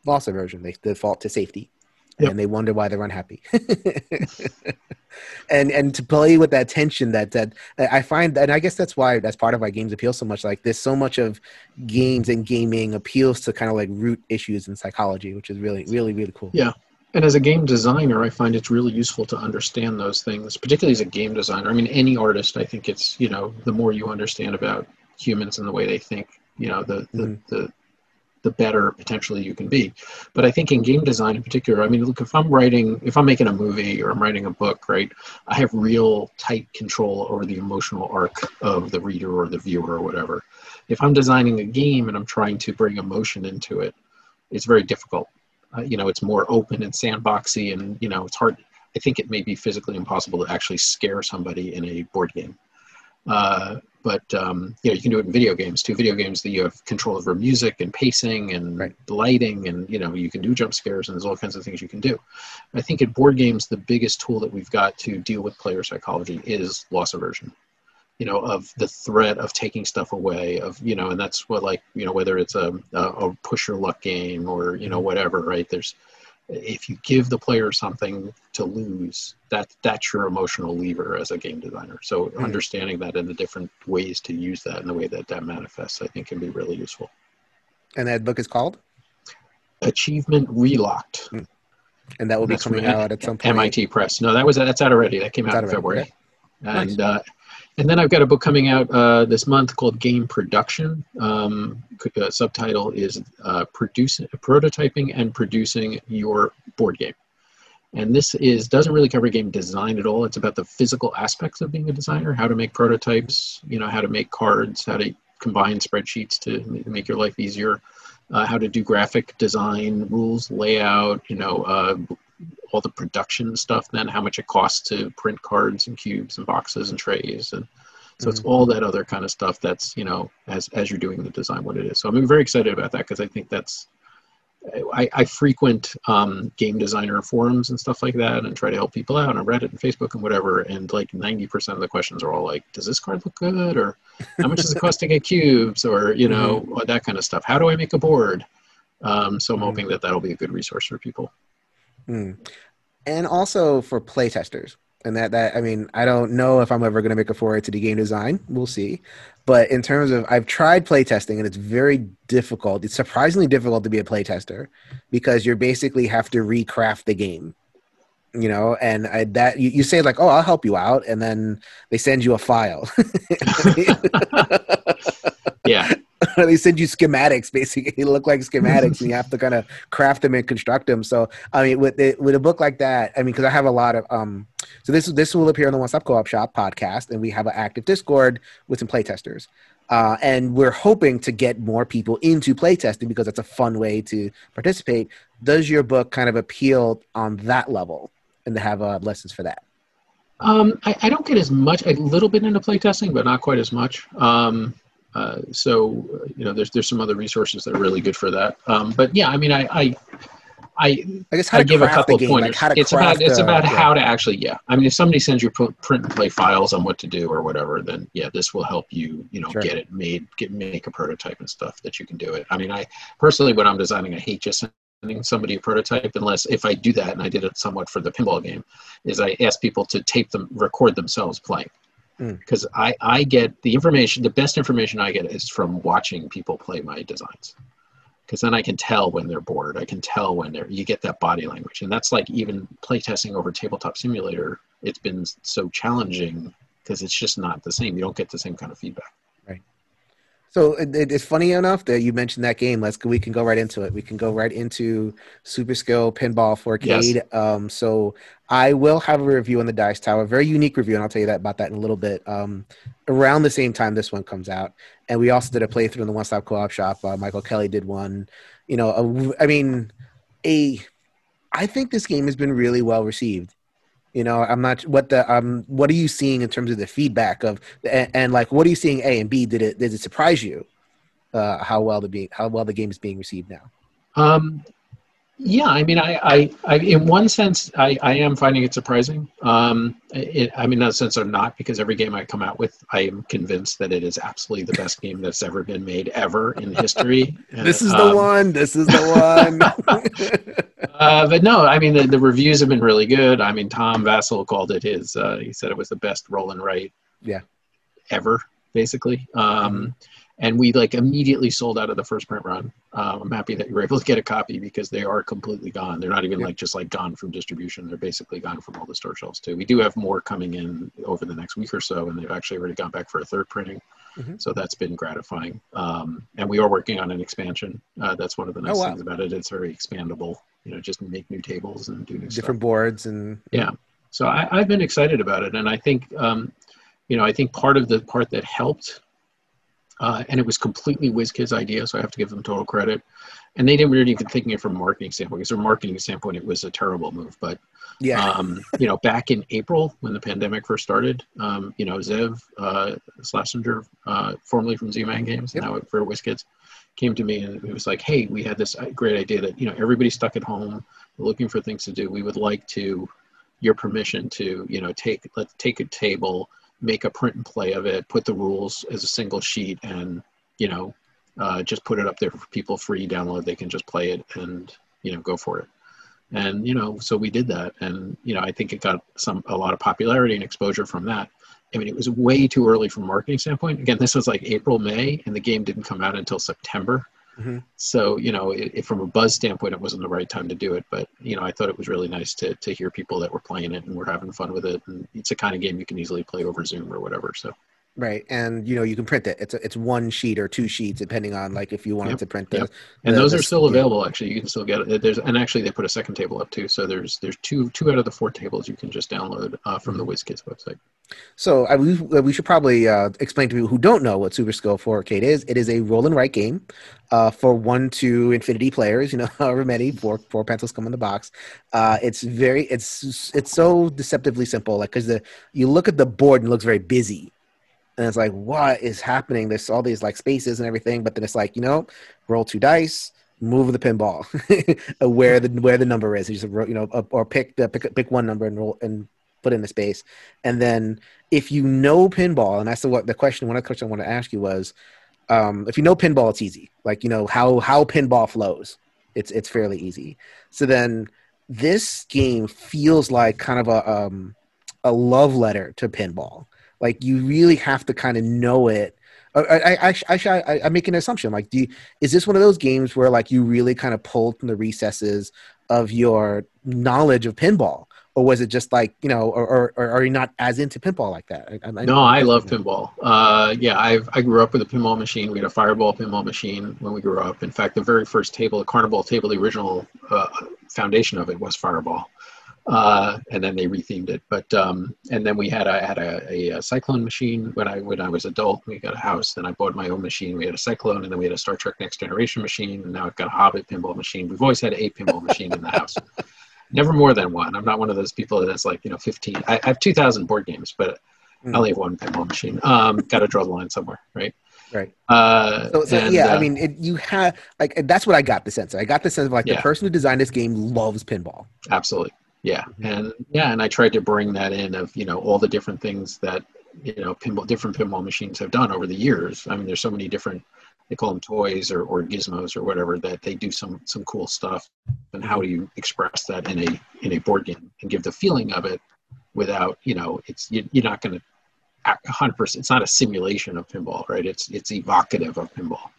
loss aversion. They default to safety. Yep. and they wonder why they're unhappy. And and to play with that tension that that i find and i guess that's why that's part of why games appeal so much. Like there's so much of games and gaming appeals to kind of like root issues in psychology which is really really really cool. Yeah. And as a game designer, I find it's really useful to understand those things, particularly as a game designer. I mean, any artist, I think it's, you know, the more you understand about humans and the way they think, you know, the, the, Mhm. the, the better potentially you can be. But I think in game design in particular, I mean, look, if I'm writing, if I'm making a movie or I'm writing a book, right, I have real tight control over the emotional arc of the reader or the viewer or whatever. If I'm designing a game and I'm trying to bring emotion into it, it's very difficult uh, you know it's more open and sandboxy and you know it's hard i think it may be physically impossible to actually scare somebody in a board game. Uh, but um, you know you can do it in video games too. Video games that you have control over music and pacing and Right. lighting and you know you can do jump scares and there's all kinds of things you can do. I think in board games the biggest tool that we've got to deal with player psychology is loss aversion you know of the threat of taking stuff away of you know and that's what like you know whether it's a, a, a push your luck game or you know whatever right? There's if you give the player something to lose that that's your emotional lever as a game designer. So Mhm. understanding that and the different ways to use that and the way that that manifests i think can be really useful. And that book is called? Achievement relocked. And that will be coming out at some point. MIT Press. No, that was that's out already. That came out out in already, February. And uh, and then I've got a book coming out uh, this month called Game Production. Um, uh, subtitle is uh, producing, prototyping and producing your board game. And this is doesn't really cover game design at all. It's about the physical aspects of being a designer, how to make prototypes, you know, how to make cards, how to combine spreadsheets to make your life easier, uh, how to do graphic design rules, layout, you know, uh, all the production stuff then how much it costs to print cards and cubes and boxes and trays and so it's all that other kind of stuff that's you know as as you're doing the design what it is. So i'm very excited about that because i think that's I, I frequent um, game designer forums and stuff like that and try to help people out on reddit and facebook and whatever and like 90% of the questions are all like does this card look good? or how much does it cost to get cubes? or you know or that kind of stuff. How do i make a board? Um, so i'm Mhm. hoping that that'll be a good resource for people Mm. and also for playtesters. And that that i mean i don't know if i'm ever going to make a foray to the game design. We'll see. But in terms of i've tried playtesting and it's very difficult it's surprisingly difficult to be a playtester because you basically have to recraft the game you know? And I, that you, you say like oh i'll help you out and then they send you a file. Yeah they send you schematics basically. They look like schematics and you have to kind of craft them and construct them. So i mean with with a book like that i mean because i have a lot of um so this this will appear on the one stop co-op shop podcast and we have an active discord with some playtesters. Uh, and we're hoping to get more people into playtesting because that's a fun way to participate. Does your book kind of appeal on that level? And to have uh, lessons for that? Um, I, I don't get as much, a little bit into playtesting, but not quite as much. Um, uh, so, uh, you know, there's there's some other resources that are really good for that. Um, but yeah, I mean, I, I, I, i guess how I to give a couple game, pointers. like it's about it's a- about yeah. how to actually, yeah. I mean, if somebody sends you print and play files on what to do or whatever, then yeah, this will help you, you know, Sure. get it made, get make a prototype and stuff that you can do it. I mean, I personally, when I'm designing, I hate just sending somebody a prototype unless if I do that, and I did it somewhat for the pinball game, is I ask people to tape them, record themselves playing. Mm. Because I, I get the information, the best information I get is from watching people play my designs because then I can tell when they're bored. I can tell when they're. You get that body language, and that's like even playtesting over Tabletop Simulator. It's been so challenging because it's just not the same. You don't get the same kind of feedback. So it, it- it's funny enough that you mentioned that game. Let's we can go right into it. We can go right into Super Skill Pinball 4-Cade. Um, so I will have a review on the Dice Tower, a very unique review, and I'll tell you that about that in a little bit. Um, around the same time this one comes out, and we also did a playthrough in the One Stop Co-op Shop. Uh, Michael Kelly did one. You know, a, I mean, a. I think this game has been really well received. You know, I'm not what the um what are you seeing in terms of the feedback of and, and like what are you seeing A and B did it did it surprise you uh how well the be how well the game is being received now? Um, Yeah, I mean, I, I, I in one sense, I, I am finding it surprising. Um, it, I mean, in a sense, I'm not because every game I come out with, I am convinced that it is absolutely the best game that's ever been made ever in history. this is the Um, one. This is the one. uh, but no, I mean, the, the reviews have been really good. I mean, Tom Vasel called it his. Uh, he said it was the best roll and write, Yeah. ever, basically. Um, and we like immediately sold out of the first print run. Um, I'm happy that you were able to get a copy because they are completely gone. They're not even Yeah. like just like gone from distribution. They're basically gone from all the store shelves too. We do have more coming in over the next week or so, and they've actually already gone back for a third printing. Mhm. So that's been gratifying. Um, and we are working on an expansion. Uh, that's one of the nice Oh, wow. things about it. It's very expandable. You know, just make new tables and do new stuff. Different boards and Yeah. So I, I've been excited about it, and I think, um, you know, I think part of the part that helped, uh, and it was completely WizKids' idea, so I have to give them total credit. And they didn't really even thinking it from a marketing standpoint. Because from a marketing standpoint, it was a terrible move. But yeah. um, you know, back in April when the pandemic first started, um, you know, Zev uh, Shlasinger, uh, formerly from Z-Man Games, Yep. now for WizKids, came to me and it was like, "Hey, we had this great idea that you know everybody's stuck at home, looking for things to do. We would like to, your permission to, you know, take let's take a table, make a print and play of it, put the rules as a single sheet, and you know, uh, just put it up there for people free download. They can just play it and you know go for it." and you know so we did that and you know i think it got some a lot of popularity and exposure from that i mean it was way too early from a marketing standpoint again this was like april may and the game didn't come out until september Mhm. so you know it, it- from a buzz standpoint it wasn't the right time to do it but you know i thought it was really nice to, to hear people that were playing it and were having fun with it and it's a kind of game you can easily play over zoom or whatever so Right, and you know you can print it. It's a, it's one sheet or two sheets depending on like if you wanted Yep, to print the. yep. and the- those the- are still available actually you can still get it there's and actually they put a second table up too so there's there's two two out of the four tables you can just download uh, from the Mm-hmm. WizKids website So I, we, we should probably uh, explain to people who don't know what Super Skill 4-Cade is. It is a roll and write game uh, for one to infinity players. You know, however many four four pencils come in the box. Uh, it's very it's it's so deceptively simple. Like because the you look at the board and it looks very busy, and it's like what is happening? There's all these like spaces and everything, but then it's like you know, roll two dice. Move the pinball, uh, where the where the number is. You just you know, or pick the pick pick one number and roll and put in the space, and then if you know pinball, and that's the what the question. One of the questions I want to ask you was, um, if you know pinball, it's easy. Like you know how how pinball flows. It's it's fairly easy. So then this game feels like kind of a um, a love letter to pinball. Like you really have to kind of know it. I I, I, I, I, I make an assumption. Like, do you, is this one of those games where like you really kind of pulled from the recesses of your knowledge of pinball, or was it just like you know, or or, or are you not as into pinball like that? I, I, No, I love pinball. Uh, yeah, I've, I grew up with a pinball machine. We had a Fireball pinball machine when we grew up. In fact, the very first table, the Carnival table, the original uh, foundation of it was Fireball, uh, and then they rethemed it. But um, and then we had a had a, a, Cyclone machine when I when I was adult. We got a house. Then I bought my own machine. We had a Cyclone, and then we had a Star Trek Next Generation machine. And now I've got a Hobbit pinball machine. We've always had a pinball machine in the house. Never more than one. I'm not one of those people that's like you know 15. I, I have 2,000 board games, but I only have one pinball machine. Um, got to draw the line somewhere, right? Right. Uh, So, so and, yeah, I uh, mean, it, you have like that's what I got the sense. of. I got the sense of like the person who designed this game loves pinball. absolutely, yeah, Mhm. and yeah, and I tried to bring that in of you know all the different things that you know pinball, different pinball machines have done over the years. I mean, there's so many different. They call them toys or, or gizmos or whatever that they do some some cool stuff. And how do you express that in a in a board game and give the feeling of it without you know it's you, you're not going to 100% it's not a simulation of pinball right it's it's evocative of pinball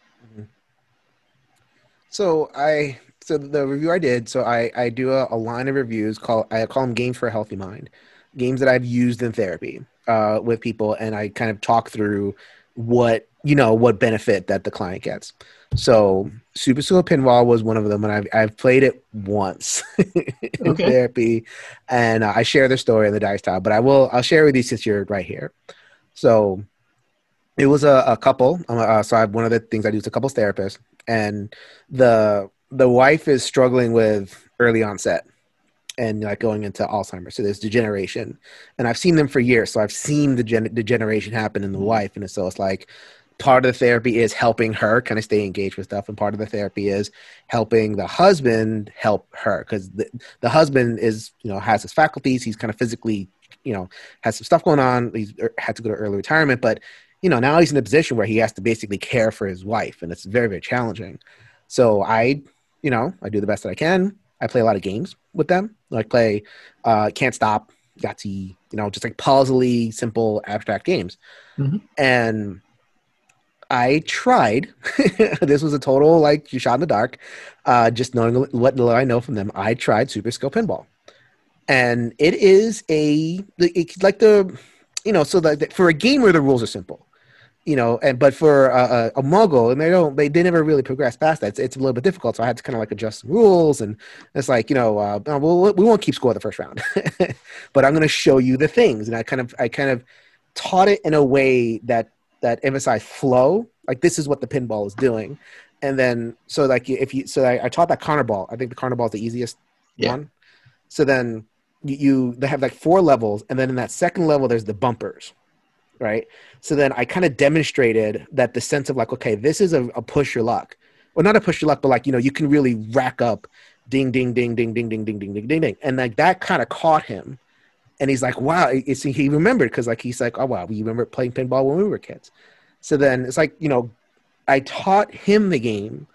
So I so the review I did. So I I do a, a line of reviews called I call them games for a healthy mind, games that I've used in therapy uh, with people, and I kind of talk through what you know what benefit that the client gets. So Super Skill Pinball was one of them, and I've I've played it once in Okay. therapy, and uh, I share the story in the Dice Tower. But I will I'll share with you since you're right here. So it was a, a couple. Uh, so I, one of the things I do is a couples therapist, and the the wife is struggling with early onset and like going into Alzheimer's. So there's degeneration, and I've seen them for years. So I've seen the gen- degeneration happen in the wife, and so it's like part of the therapy is helping her kind of stay engaged with stuff and part of the therapy is helping the husband help her because the, the husband is you know has his faculties he's kind of physically you know has some stuff going on he's er, had to go to early retirement but you know now he's in a position where he has to basically care for his wife and it's very very challenging so i you know i do the best that i can i play a lot of games with them like play uh can't stop yahtzee you know just like puzzly simple abstract games Mhm. and I tried. this was a total like you shot in the dark. Uh, just knowing what little I know from them, I tried Super Skill Pinball, and it is a it's like the you know so that for a game where the rules are simple, you know, and but for a, a, a mogul and they don't they, they never really progress past that. It's, it's a little bit difficult, so I had to kind of like adjust the rules, and it's like you know, uh, well we won't keep score the first round, but I'm going to show you the things, and I kind of I kind of taught it in a way that that emphasized flow. Like this is what the pinball is doing, and then so like if you so I, I taught that corner ball. I think the corner ball is the easiest Yeah. one. So then you, you they have like four levels, and then in that second level there's the bumpers, right? So then I kind of demonstrated that the sense of like okay, this is a, a push your luck, well not a push your luck, but like you know you can really rack up ding ding ding ding ding ding ding ding ding ding ding, and like that kind of caught him and he's like, wow, it's, he remembered because like he's like, oh wow, we remember playing pinball when we were kids. So then it's like you know, I taught him the game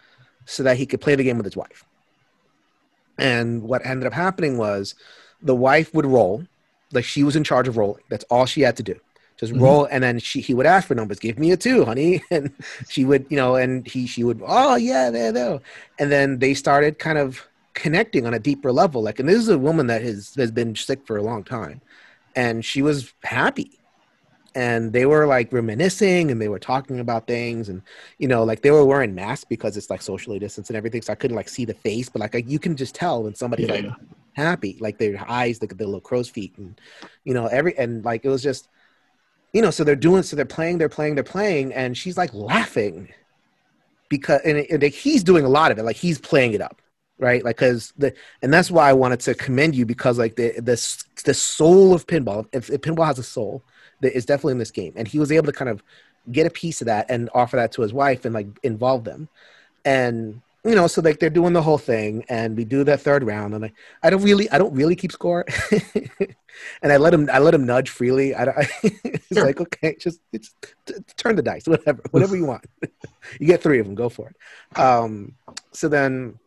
so that he could play the game with his wife. And what ended up happening was the wife would roll, like she was in charge of rolling. That's all she had to do. Just Mhm. roll, and then she he would ask for numbers. Give me a two, honey, and she would, you know, and he she would, oh yeah, there, there, and then they started kind of connecting on a deeper level. Like, and this is a woman that has has been sick for a long time, and she was happy, and they were like reminiscing, and they were talking about things, and you know, like they were wearing masks because it's like socially distanced and everything, so I couldn't like see the face, but like you can just tell when somebody's Yeah, like happy, like their eyes, like the little crow's feet, and you know, every and like it was just. You know, so they're doing, so they're playing, they're playing, they're playing, and she's like laughing because, and, and he's doing a lot of it, like he's playing it up, right? Like, because the, and that's why I wanted to commend you because, like, the the the soul of pinball, if, if pinball has a soul, that is definitely in this game, and he was able to kind of get a piece of that and offer that to his wife and like involve them, and you know, so like they're doing the whole thing, and we do that third round, and I, I don't really, I don't really keep score, and I let him, I let him nudge freely. I, don't- it's Sure. like okay, just it's, t- turn the dice, whatever, whatever you want. you get three of them, go for it. Um, so then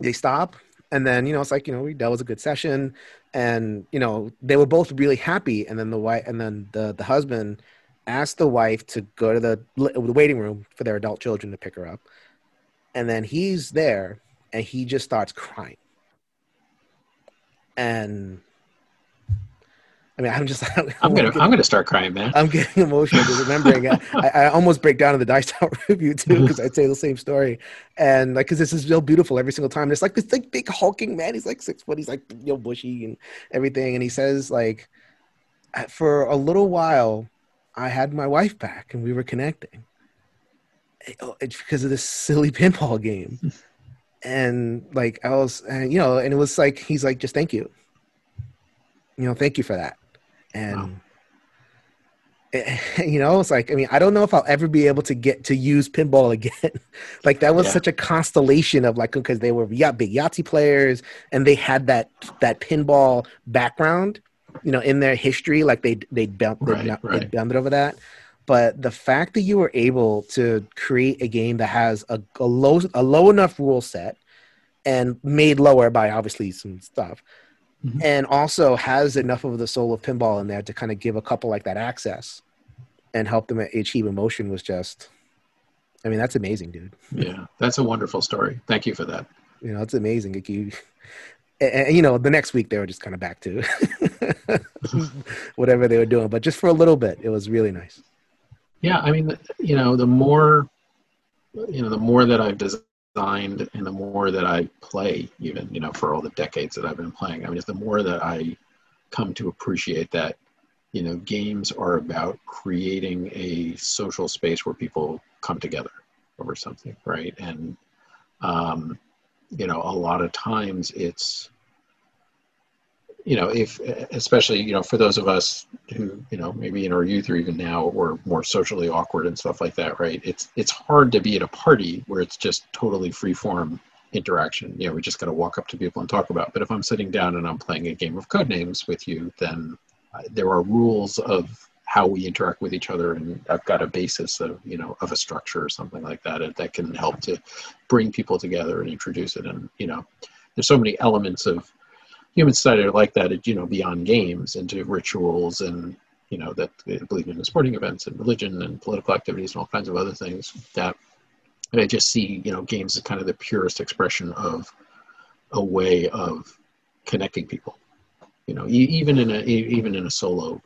they stop, and then you know it's like you know that was a good session, and you know they were both really happy, and then the wife, and then the the husband asked the wife to go to the the waiting room for their adult children to pick her up, and then he's there, and he just starts crying, and. I mean, I'm just. I'm gonna I'm gonna start crying, man. I'm getting emotional just remembering it. I, I almost break down in the Dice Tower review too because I'd say the same story, and like because this is real beautiful every single time. It's like this like big hulking man. He's like six foot. He's like you know bushy and everything, and he says like, "Uh, for a little while, I had my wife back and we were connecting. It- It's because of this silly pinball game, and like I was, and you know, and it was like he's like just thank you, you know, thank you for that, and Wow. you know it's like i mean i don't know if i'll ever be able to get to use pinball again like that was Yeah. such a constellation of like because they were yeah, big yahtzee players and they had that that pinball background you know in their history like they they'd, bound, they'd, Right, not- right. they'd bounded over that but the fact that you were able to create a game that has a, a low a low enough rule set and made lower by obviously some stuff Mhm. and also has enough of the soul of pinball in there to kind of give a couple like that access and help them achieve emotion was just i mean that's amazing dude Yeah, that's a wonderful story. Thank you for that. you know it's amazing like you and, you know the next week they were just kind of back to whatever they were doing but just for a little bit it was really nice Yeah, I mean, you know, the more, you know, the more that I've designed and the more that I play, even, you know, for all the decades that I've been playing, I mean, it's the more that I come to appreciate that, you know, games are about creating a social space where people come together over something, right? And, um, you know, a lot of times it's, you know, if especially you know for those of us who you know maybe in our youth or even now we're more socially awkward and stuff like that, right? It's it's hard to be at a party where it's just totally free form interaction. You know, we just got to walk up to people and talk about. But if I'm sitting down and I'm playing a game of Codenames with you, then uh, there are rules of how we interact with each other, and I've got a basis of you know of a structure or something like that that can help to bring people together and introduce it. And you know, there's so many elements of human society are like that, uh, you know, beyond games into rituals and you know that they believe in the sporting events and religion and political activities and all kinds of other things that I just see you know games as kind of the purest expression of a way of connecting people. You know, even in a even in a solo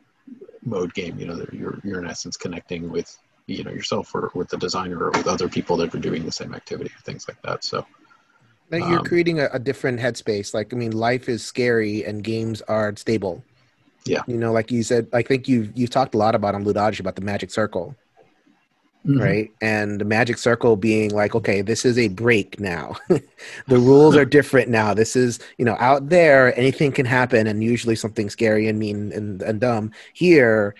mode game, you know, you're you're in essence connecting with you know yourself or with the designer or with other people that are doing the same activity or things like that. So you're um, creating a, a, different headspace. Like, I mean, life is scary and games are stable. Yeah. You know, like you said, I think you've, you've talked a lot about on Ludology about the magic circle. Mm-hmm. Right. And the magic circle being like, okay, this is a break now. the rules are different now. This is, you know, out there, anything can happen and usually something scary and mean and, and dumb. Here,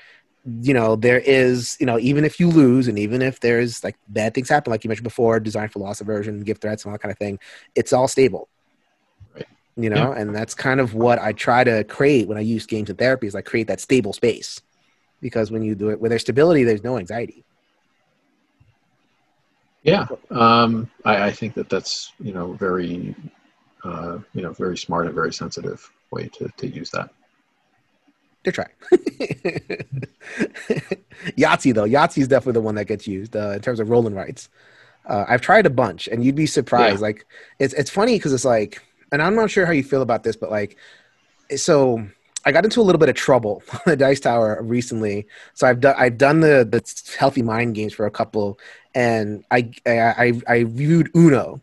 you know there is you know even if you lose and even if there's like bad things happen like you mentioned before design for loss aversion give threats and all that kind of thing it's all stable. Right. you know yeah. and that's kind of what i try to create when i use games and therapy is like create that stable space. Because when you do it where there's stability there's no anxiety. Yeah. Um, I, I think that that's you know very uh, you know very smart and very sensitive way to, to use that they're trying. Yahtzee though, Yahtzee is definitely the one that gets used uh, in terms of rolling rights. Uh, I've tried a bunch, and you'd be surprised. Yeah. Like it's it's funny because it's like, and I'm not sure how you feel about this, but like, so I got into a little bit of trouble on the Dice Tower recently. So I've done I've done the the healthy mind games for a couple, and I I I viewed Uno,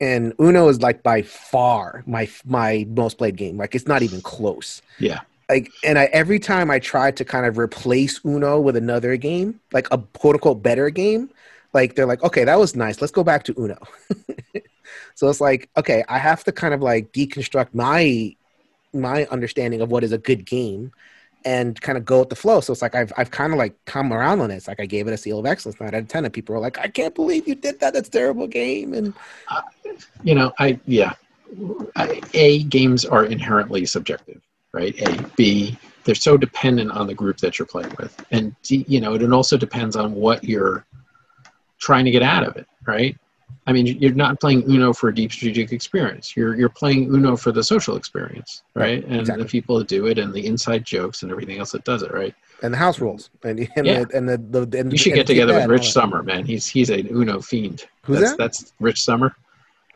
and Uno is like by far my my most played game. Like it's not even close. Yeah like and I every time I tried to kind of replace Uno with another game, like a quote unquote better game, like they're like, okay, that was nice. Let's go back to Uno. so it's like, okay, I have to kind of like deconstruct my my understanding of what is a good game and kind of go with the flow. So it's like I've I've kind of like come around on this. Like I gave it a seal of excellence, nine out of ten, and people were like, "I can't believe you did that. That's terrible game." And uh, you know, I yeah, a games are inherently subjective, right? A, B, they're so dependent on the group that you're playing with. And, D, you know, it also depends on what you're trying to get out of it, right? I mean, you're not playing Uno for a deep strategic experience. You're you're playing Uno for the social experience, right? And exactly. the people that do it, and the inside jokes, and everything else that does it, right? And the house rules, and, and yeah. the and the, the and, you should get together with Rich Sommer, man. He's he's a Uno fiend. Who's that's, that? That's Rich Sommer.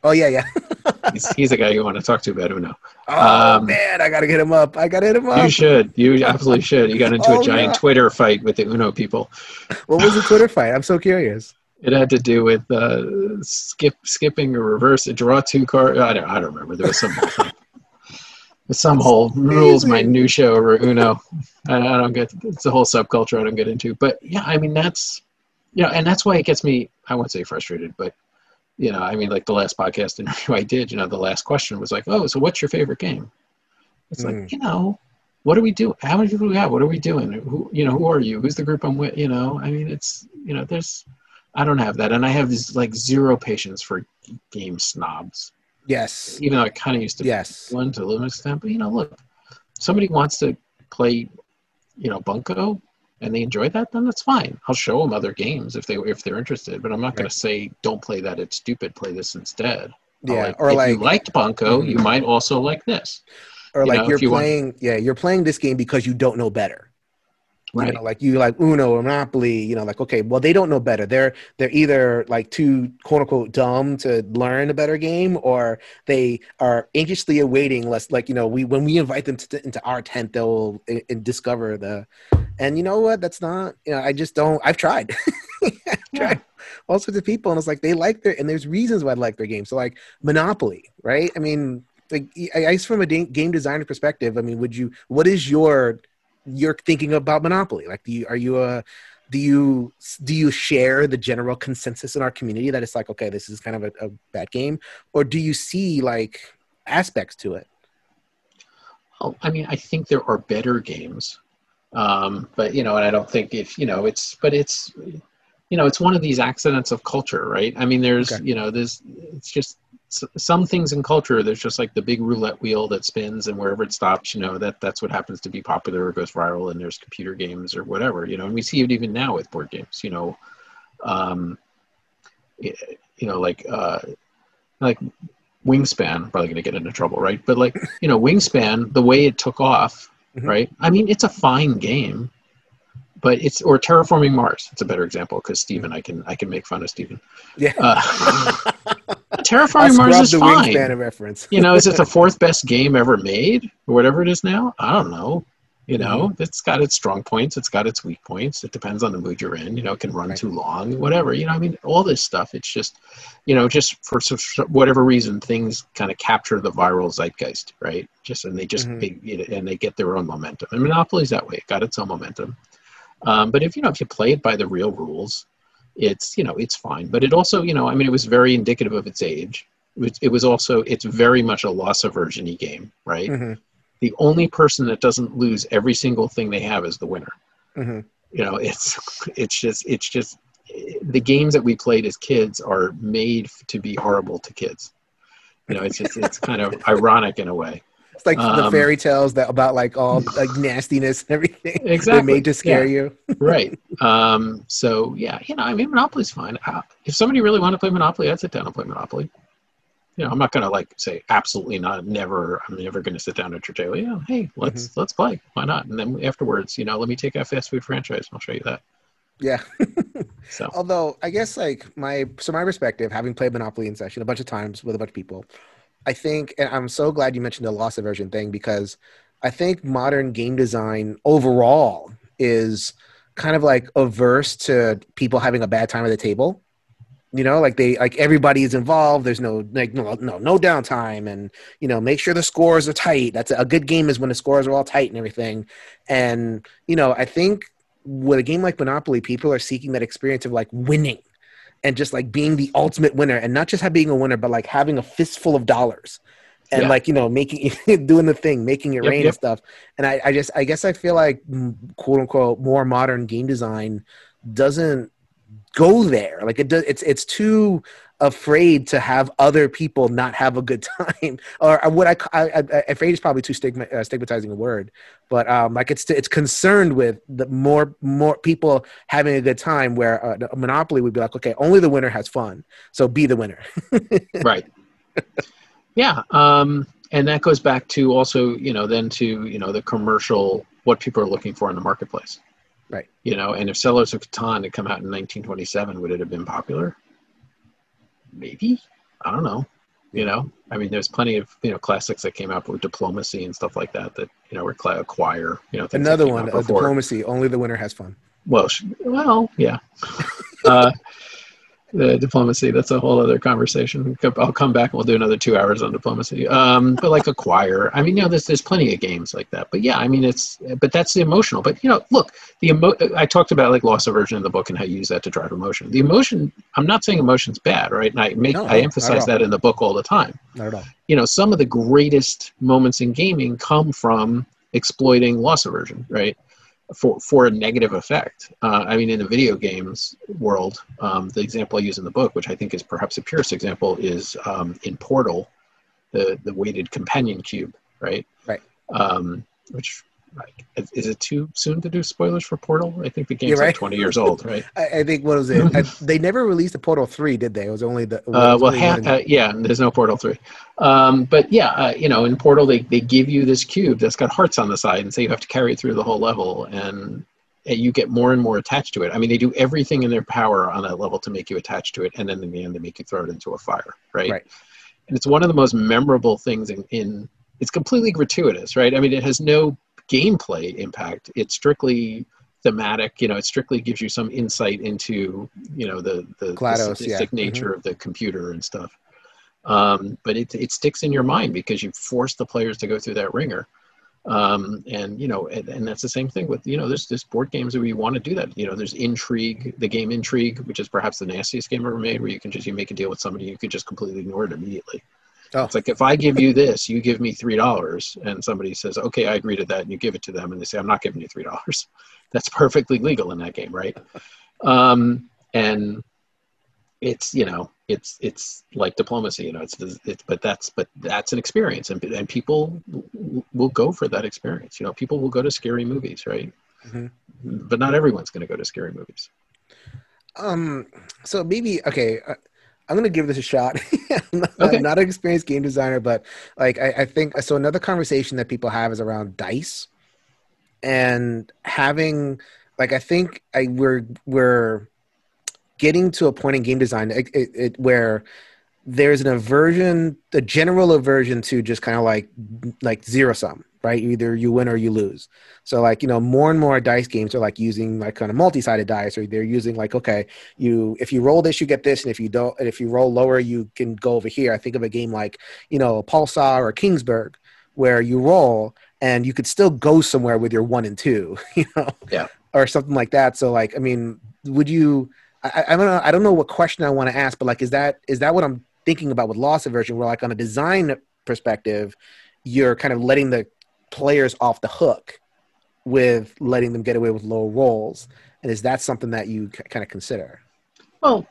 Oh yeah, yeah. he's, he's a guy you want to talk to about Uno. Oh um, man, I gotta get him up. I gotta hit him up. You should. You absolutely should. You got into oh, a giant Twitter fight with the Uno people. What was the Twitter fight? I'm so curious. It had to do with uh, skip, skipping or reverse, a draw two cards. I don't, I don't remember. There was some whole some whole rules minutia over Uno. I, I don't get. It's a whole subculture I don't get into. But yeah, I mean that's, yeah and that's why it gets me. I won't say frustrated, but you know, I mean, like the last podcast interview I did, you know, the last question was like, "Oh, so what's your favorite game?" It's mm. like, you know, what do we do? How many people do we have? What are we doing? Who, you know, who are you? Who's the group I'm with? You know, I mean, it's, you know, there's, I don't have that, and I have this like zero patience for game snobs. Yes. Even though I kind of used to yes one to a little extent, but you know, look, somebody wants to play, you know, bunco and they enjoy that, then that's fine. I'll show them other games if they if they're interested, but I'm not going to say don't play that. It's stupid. Play this instead. Yeah, like, or if like you liked Bunko, mm-hmm. you might also like this. Or you like know, you're you playing, want... yeah, you're playing this game because you don't know better. Right. You know, like you like Uno or Monopoly, you know, like okay, well they don't know better. They're they're either like too quote unquote dumb to learn a better game, or they are anxiously awaiting. Less like you know, we when we invite them to, into our tent, they'll I- discover the. And you know what? That's not. You know, I just don't. I've tried. I've yeah. tried all sorts of people, and it's like they like their and there's reasons why I like their game. So like Monopoly, right? I mean, like I guess from a game designer perspective, I mean, would you? What is your you're thinking about monopoly like do you are you a do you do you share the general consensus in our community that it's like okay this is kind of a, a bad game or do you see like aspects to it Well, I mean, I think there are better games, um, but you know, and I don't think if you know, it's but it's you know, it's one of these accidents of culture, right? I mean, there's Okay. you know, there's it's just some things in culture. There's just like the big roulette wheel that spins, and wherever it stops, you know, that that's what happens to be popular or goes viral. And there's computer games or whatever, you know, and we see it even now with board games, you know. Um, you know, like uh, like Wingspan, probably going to get into trouble, right? But like, you know, Wingspan, the way it took off, Mhm. right? I mean, it's a fine game, but it's or Terraforming Mars. It's a better example because Steven, I can I can make fun of Steven. Yeah. Uh, Terraforming Mars is the fine. wingspan reference. you know, is it the fourth best game ever made or whatever it is now? I don't know. You know, Mm-hmm. it's got its strong points, it's got its weak points. It depends on the mood you're in. You know, it can run Right. too long, whatever. You know, I mean, all this stuff. It's just, you know, just for whatever reason, things kind of capture the viral zeitgeist, right? Just and they just Mhm. they, you know, and they get their own momentum. And Monopoly's that way; it got its own momentum. Um, but if you know, if you play it by the real rules, it's you know, it's fine. But it also, you know, I mean, it was very indicative of its age. It was, it was also, it's very much a loss aversion game, right? Mhm, The only person that doesn't lose every single thing they have is the winner. mhm. You know, it's it's just it's just the games that we played as kids are made to be horrible to kids. You know, it's just it's kind of ironic in a way. It's like the Um, fairy tales that about like all like nastiness and everything. Exactly, They're made to scare you. right. Um, so yeah, you know, I mean, Monopoly's fine. Uh, If somebody really wanted to play Monopoly, I'd sit down and play Monopoly. You know, I'm not gonna like say absolutely not, never. I'm never gonna sit down at your table. Yeah, hey, mm-hmm. let's let's play. Why not? And then afterwards, you know, let me take a fast food franchise. and I'll show you that. Yeah. So Although I guess like my so my perspective, having played Monopoly in session a bunch of times with a bunch of people, I think and I'm so glad you mentioned the loss aversion thing because I think modern game design overall is kind of like averse to people having a bad time at the table. You know, like they like everybody is involved. There's no like no no no downtime, and you know make sure the scores are tight. That's a, a good game is when the scores are all tight and everything. And you know, I think with a game like Monopoly, people are seeking that experience of like winning and just like being the ultimate winner, and not just have being a winner, but like having a fistful of dollars and Yeah. like you know making doing the thing, making it Yep, rain yep. and stuff. And I, I just I guess I feel like mm, quote unquote more modern game design doesn't go there. Like it does. It's it's too afraid to have other people not have a good time or what I, I, I afraid is probably too stigma, uh, stigmatizing a word but um like it's it's concerned with the more more people having a good time where uh, a monopoly would be like okay only the winner has fun so be the winner right. Yeah, um, and that goes back to also, you know, then to you know the commercial what people are looking for in the marketplace. Right. You know, and if Settlers of Catan had come out in 1927, would it have been popular? Maybe. I don't know. You know, I mean, there's plenty of you know classics that came out with diplomacy and stuff like that that you know were cla- acquire. You know, another one uh, diplomacy only the winner has fun Well, sh- well, yeah. uh, the diplomacy, that's a whole other conversation. I'll come back and we'll do another two hours on diplomacy. Um, but like acquire, I mean, you know, there's, there's plenty of games like that. But yeah, I mean, it's, but that's the emotional. But, you know, look, the emo- I talked about like loss aversion in the book and how you use that to drive emotion. The emotion, I'm not saying emotion's bad, right? And I make, no, I emphasize that in the book all the time not at all you know some of the greatest moments in gaming come from exploiting loss aversion right for for a negative effect uh, i mean in the video games world um, the example i use in the book which i think is perhaps the purest example is um, in portal the the weighted companion cube right Right. um, which is, is it too soon to do spoilers for portal i think the game's You're like 20 years old right I, I think what was it I, they never released a portal 3 did they it was only the Uh, well, only ha- uh, yeah, there's no Portal 3. Um, but yeah, uh, you know, in Portal, they, they give you this cube that's got hearts on the side and so you have to carry it through the whole level. And, and you get more and more attached to it. I mean, they do everything in their power on that level to make you attached to it. And then in the end, they make you throw it into a fire, right? Right. And it's one of the most memorable things in, in it's completely gratuitous, right? I mean, it has no gameplay impact. It's strictly thematic you know it strictly gives you some insight into you know the the, the GLaDOS, yeah. Mhm. nature of the computer and stuff um, but it, it sticks in your mind because you force the players to go through that ringer um, and you know and, and that's the same thing with you know there's there's board games where you want to do that you know there's intrigue the game intrigue which is perhaps the nastiest game ever made where you can just you make a deal with somebody you could just completely ignore it immediately Oh. It's like if I give you this, you give me three dollars, and somebody says, "Okay, I agree to that," and you give it to them, and they say, "I'm not giving you three dollars." That's perfectly legal in that game, right? Um, and it's you know it's it's like diplomacy you know it's, it's but that's but that's an experience and, and people will go for that experience you know people will go to scary movies right mm-hmm. but not everyone's going to go to scary movies um so maybe okay uh, i'm going to give this a shot I'm, not, okay. I'm, not, an experienced game designer but like I, I think so another conversation that people have is around dice and having like i think i we're we're getting to a point in game design it, it, it, where there's an aversion, a general aversion to just kind of like like zero sum, right? Either you win or you lose. So like you know, more and more dice games are like using like kind of multi-sided dice, or they're using like okay, you if you roll this, you get this, and if you don't, and if you roll lower, you can go over here. I think of a game like you know Pulsar or Kingsburg, where you roll and you could still go somewhere with your one and two, you know, yeah, or something like that. So like, I mean, would you? I, I don't know. I don't know what question I want to ask, but like, is that is that what I'm thinking about with loss aversion? Where like on a design perspective, you're kind of letting the players off the hook with letting them get away with low rolls, and is that something that you c- kind of consider? Well,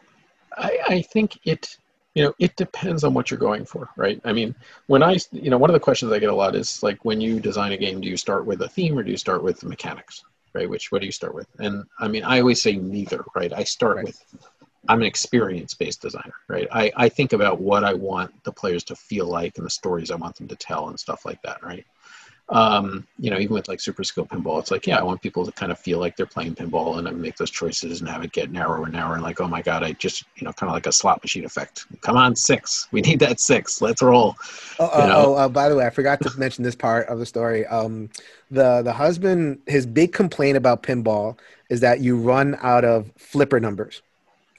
I, I think it you know it depends on what you're going for right i mean when i you know one of the questions i get a lot is like when you design a game do you start with a theme or do you start with the mechanics right? Which what do you start with? And I mean, I always say neither, right? I start right. with I'm an experience based designer, right? I, I think about what I want the players to feel like and the stories I want them to tell and stuff like that, right? Um, you know, even with like super skill pinball, it's like, yeah, I want people to kind of feel like they're playing pinball and I make those choices and have it get narrower and narrower and like, oh my God, I just, you know, kind of like a slot machine effect. Come on, six. We need that six. Let's roll. Oh, oh, oh uh, by the way, I forgot to mention this part of the story. Um, the, the husband, his big complaint about pinball is that you run out of flipper numbers.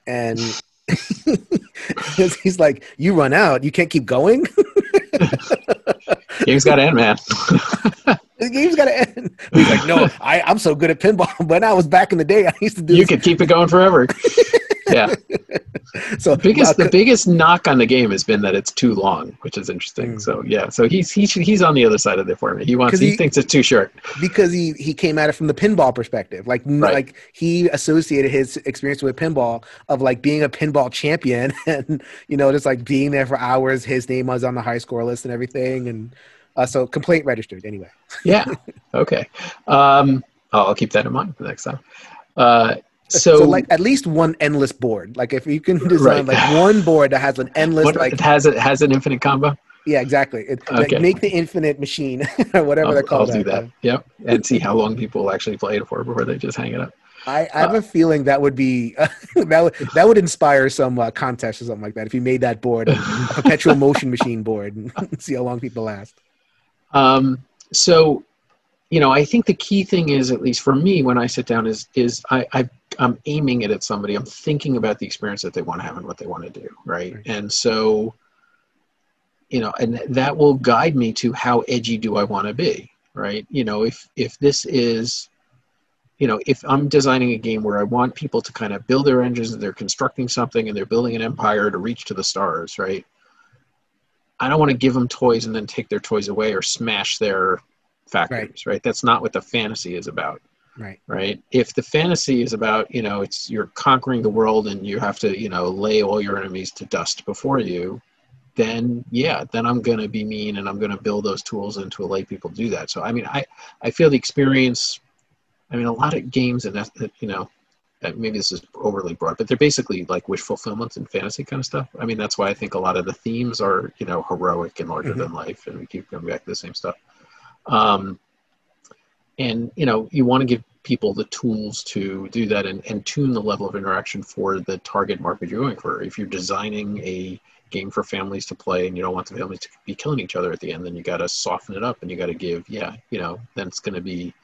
And he's like, you run out, you can't keep going. Game's got end, man. the game's got to end. He's like, no, I, I'm so good at pinball. When I was back in the day, I used to do. You this. could keep it going forever. yeah. So the biggest uh, the biggest knock on the game has been that it's too long, which is interesting. Mm. So yeah, so he's he's he's on the other side of the for me. He wants he, he, thinks it's too short because he he came at it from the pinball perspective. Like right. like he associated his experience with pinball of like being a pinball champion and you know just like being there for hours. His name was on the high score list and everything, and uh, so complaint registered anyway. yeah. Okay. Um, I'll keep that in mind for next time. Uh, so, so, like at least one endless board. Like if you can design right. like one board that has an endless what, like it has it has an infinite combo. Yeah, exactly. It, okay. Like, make the infinite machine or whatever I'll, they're called. I'll do that. Yep, and see how long people actually play it for before they just hang it up. I, I have uh, a feeling that would be uh, that would that would inspire some uh, contest or something like that if you made that board a perpetual motion machine board and see how long people last. Um, so you know, I think the key thing is, at least for me, when I sit down, is is I, I am aiming it at somebody. I'm thinking about the experience that they want to have and what they want to do, right? right? And so, you know, and that will guide me to how edgy do I want to be, right? You know, if if this is, you know, if I'm designing a game where I want people to kind of build their engines and they're constructing something and they're building an empire to reach to the stars, right? I don't want to give them toys and then take their toys away or smash their factories, right. right? That's not what the fantasy is about. Right. Right. If the fantasy is about, you know, it's you're conquering the world and you have to, you know, lay all your enemies to dust before you, then yeah, then I'm going to be mean and I'm going to build those tools in to let people do that. So, I mean, I, I feel the experience, I mean, a lot of games and that, you know, maybe this is overly broad, but they're basically like wish fulfillment and fantasy kind of stuff. I mean, that's why I think a lot of the themes are, you know, heroic and larger mm-hmm. than life, and we keep coming back to the same stuff. Um, and you know, you want to give people the tools to do that and, and tune the level of interaction for the target market you're going for. If you're designing a game for families to play and you don't want the families to be killing each other at the end, then you got to soften it up and you got to give, yeah, you know, then it's going to be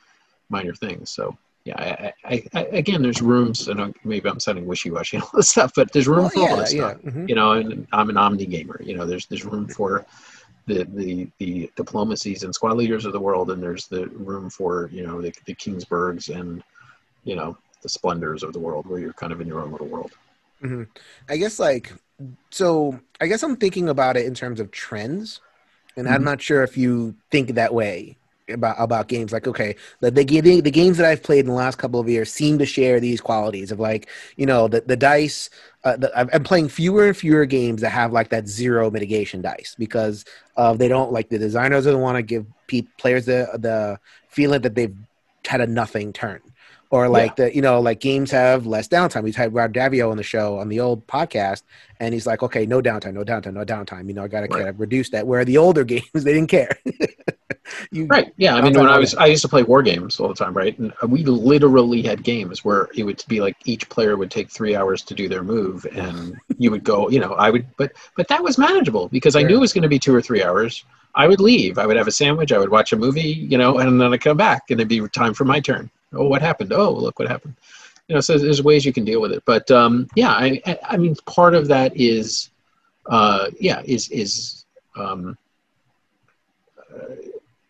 minor things. So yeah, I, I, I, again, there's rooms, and maybe I'm sounding wishy-washy and all this stuff, but there's room well, for yeah, all this yeah. stuff. Mm-hmm. You know, and I'm an omni gamer. You know, there's there's room for the, the the diplomacies and squad leaders of the world, and there's the room for you know the, the Kingsburgs and you know the splendors of the world, where you're kind of in your own little world. hmm I guess like so. I guess I'm thinking about it in terms of trends, and I'm Mhm. not sure if you think that way about about games. Like, okay, the the, the games that I've played in the last couple of years seem to share these qualities of like you know the the dice. Uh, the, I'm playing fewer and fewer games that have like that zero mitigation dice because uh, they don't like the designers don't want to give pe- players the the feeling that they've had a nothing turn or like the you know like games have less downtime. We've had Rob Daviau on the show on the old podcast, and he's like, okay, no downtime, no downtime, no downtime. You know, I got to Right. kind of reduce that. Where the older games, they didn't care. you, Right. Yeah. I mean, when I was, I used to play war games all the time, right? And we literally had games where it would be like each player would take three hours to do their move, and you would go, you know, I would, but but that was manageable because I knew it was going to be two or three hours. I would leave. I would have a sandwich. I would watch a movie, you know, and then I'd come back, and it'd be time for my turn. Oh, what happened? Oh, look what happened. You know, so there's ways you can deal with it. But um, yeah, I, I- I mean, part of that is, uh, yeah, is is um,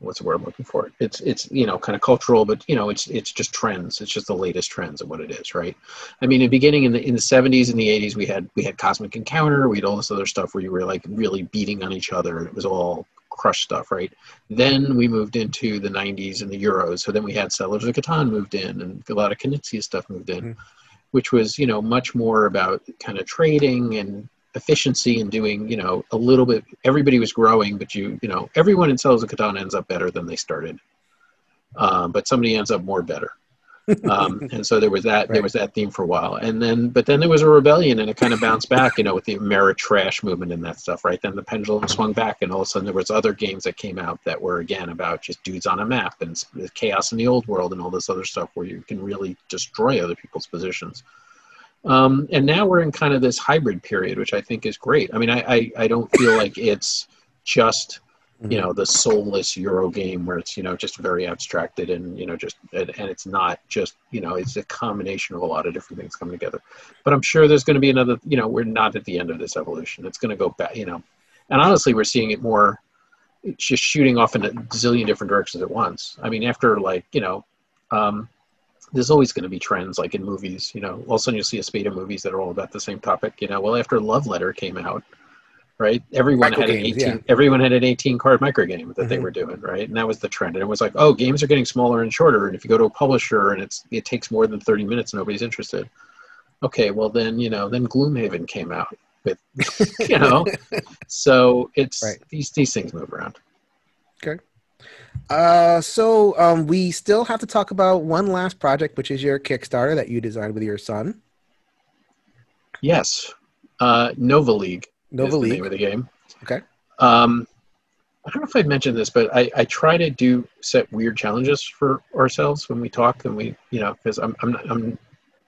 what's the word I'm looking for? It's it's you know kind of cultural, but you know it's it's just trends. It's just the latest trends of what it is, right? I mean, in the beginning in the in the 70s and the 80s, we had we had Cosmic Encounter, we had all this other stuff where you were like really beating on each other. And it was all crush stuff, right? Then we moved into the 90s and the Euros. So then we had Settlers of Catan moved in, and a lot of Knizia stuff moved in, Mhm. which was you know much more about kind of trading and efficiency and doing you know a little bit everybody was growing but you you know everyone in Settlers of Catan ends up better than they started. Um, but somebody ends up more better. Um, and so there was that there was that theme for a while. And then but then there was a rebellion and it kind of bounced back you know with the Ameritrash movement and that stuff right? Then the pendulum swung back and all of a sudden there was other games that came out that were again about just dudes on a map and chaos in the old world and all this other stuff where you can really destroy other people's positions um, and now we're in kind of this hybrid period which i think is great. I mean i i, I don't feel like it's just Mm-hmm. you know the soulless euro game where it's you know just very abstracted and you know just and, and it's not just you know it's a combination of a lot of different things coming together. But i'm sure there's going to be another you know we're not at the end of this evolution. It's going to go back you know. And honestly we're seeing it more it's just shooting off in a zillion different directions at once. I mean after like you know um, there's always going to be trends like in movies you know. All of a sudden you'll see a spate of movies that are all about the same topic you know. Well after love letter came out right everyone Micro had an 18 yeah. everyone had an 18 card micro game that they Mhm. were doing right? And that was the trend. And it was like oh games are getting smaller and shorter and if you go to a publisher and it's it takes more than 30 minutes nobody's interested. Okay well then you know then gloomhaven came out with you know? So it's Right. these these things move around Uh, so um, we still have to talk about one last project, which is your Kickstarter that you designed with your son, yes uh nova league Nova is the League. name of the game. Okay. Um, I don't know if I mentioned this, but I, I try to do set weird challenges for ourselves when we talk, and we, you know, because I'm I'm not, I'm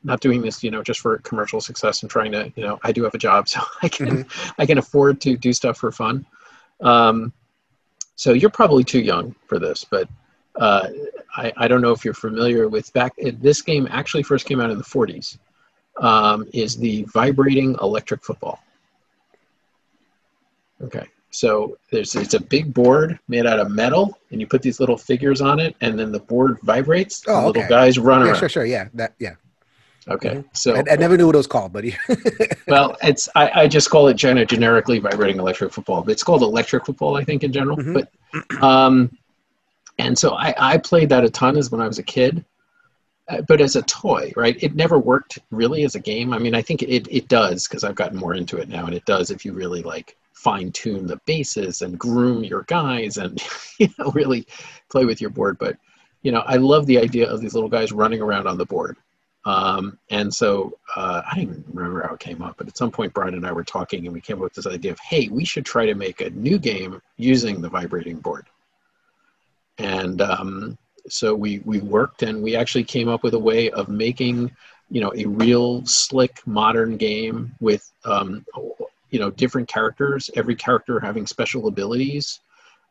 not doing this, you know, just for commercial success and trying to, you know, I do have a job, so I can I can afford to do stuff for fun. Um, so you're probably too young for this, but uh, I I don't know if you're familiar with back. This game actually first came out in the 40s. Um, is the vibrating electric football. Okay. So there's it's a big board made out of metal, and you put these little figures on it, and then the board vibrates. Oh, and little guys run around. Yeah, around. sure, sure. Yeah, that. Yeah. Okay. So I, I never knew what it was called, buddy. well, it's I, I just call it gen- generically vibrating electric football. But it's called electric football, I think, in general. Mhm. But um, and so I, I played that a ton as when I was a kid. Uh, but as a toy, right? It never worked really as a game. I mean, I think it, it does because I've gotten more into it now, and it does if you really like fine tune the bases and groom your guys and you know really play with your board. But you know, I love the idea of these little guys running around on the board. Um, and so uh, I don't even remember how it came up, but at some point, Brian and I were talking, and we came up with this idea of, hey, we should try to make a new game using the vibrating board. And um, so we we worked, and we actually came up with a way of making, you know, a real slick modern game with, um, you know, different characters, every character having special abilities,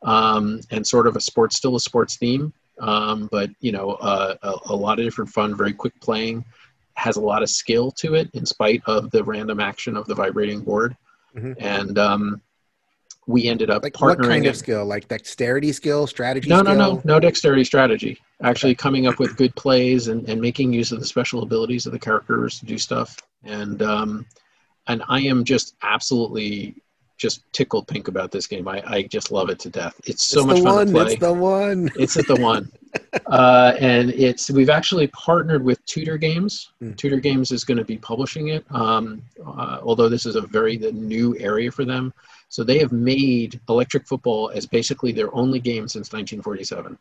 um, and sort of a sports, still a sports theme um, but you know uh, a, a lot of different fun very quick playing has a lot of skill to it in spite of the random action of the vibrating board. Mhm. and um, we ended up like partnering what kind of skill? Like dexterity skill, strategy no no no. no dexterity strategy. Actually coming up with good plays and, and making use of the special abilities of the characters to do stuff. And um, and I am just absolutely just tickled pink about this game. I, I just love it to death. It's so it's much fun one. to play. It's the one. It's at the one. uh, and it's we've actually partnered with Tudor Games. Mm. Tudor Games is going to be publishing it. Um, uh, although this is a very the new area for them, so they have made electric football as basically their only game since 1947.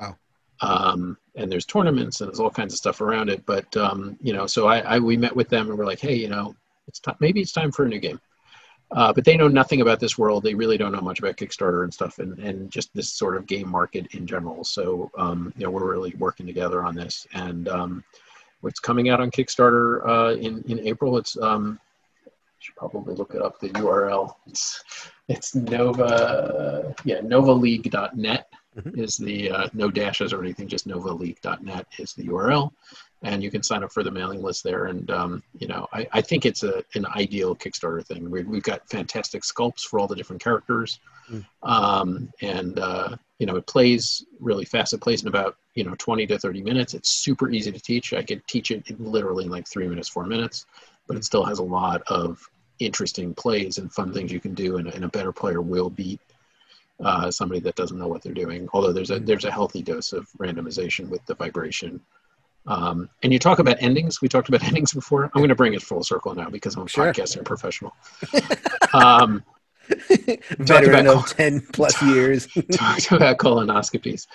Wow. Um, and there's tournaments and there's all kinds of stuff around it. But um, you know, so I, I we met with them and we're like, hey, you know, it's time. Maybe it's time for a new game. Uh, but they know nothing about this world. They really don't know much about Kickstarter and stuff, and, and just this sort of game market in general. So, um, you know, we're really working together on this, and um, it's coming out on Kickstarter uh, in in April. It's um, should probably look it up. The URL. It's it's Nova, yeah, NovaLeague.net Mhm. is the uh, no dashes or anything. Just NovaLeague.net is the URL and you can sign up for the mailing list there. And um, you know, I, I think it's a an ideal Kickstarter thing. We, we've got fantastic sculpts for all the different characters, Mm. um, and uh, you know, it plays really fast. It plays in about you know 20 to 30 minutes. It's super easy to teach. I could teach it in literally in like three minutes, four minutes, but it still has a lot of interesting plays and fun things you can do, and, and a better player will beat. Uh, somebody that doesn't know what they're doing. Although there's a there's a healthy dose of randomization with the vibration um, and you talk about endings. We talked about endings before. I'm going to bring it full circle now because I'm a Sure. podcasting professional. um, Veteran about- of ten plus years. talked about colonoscopies.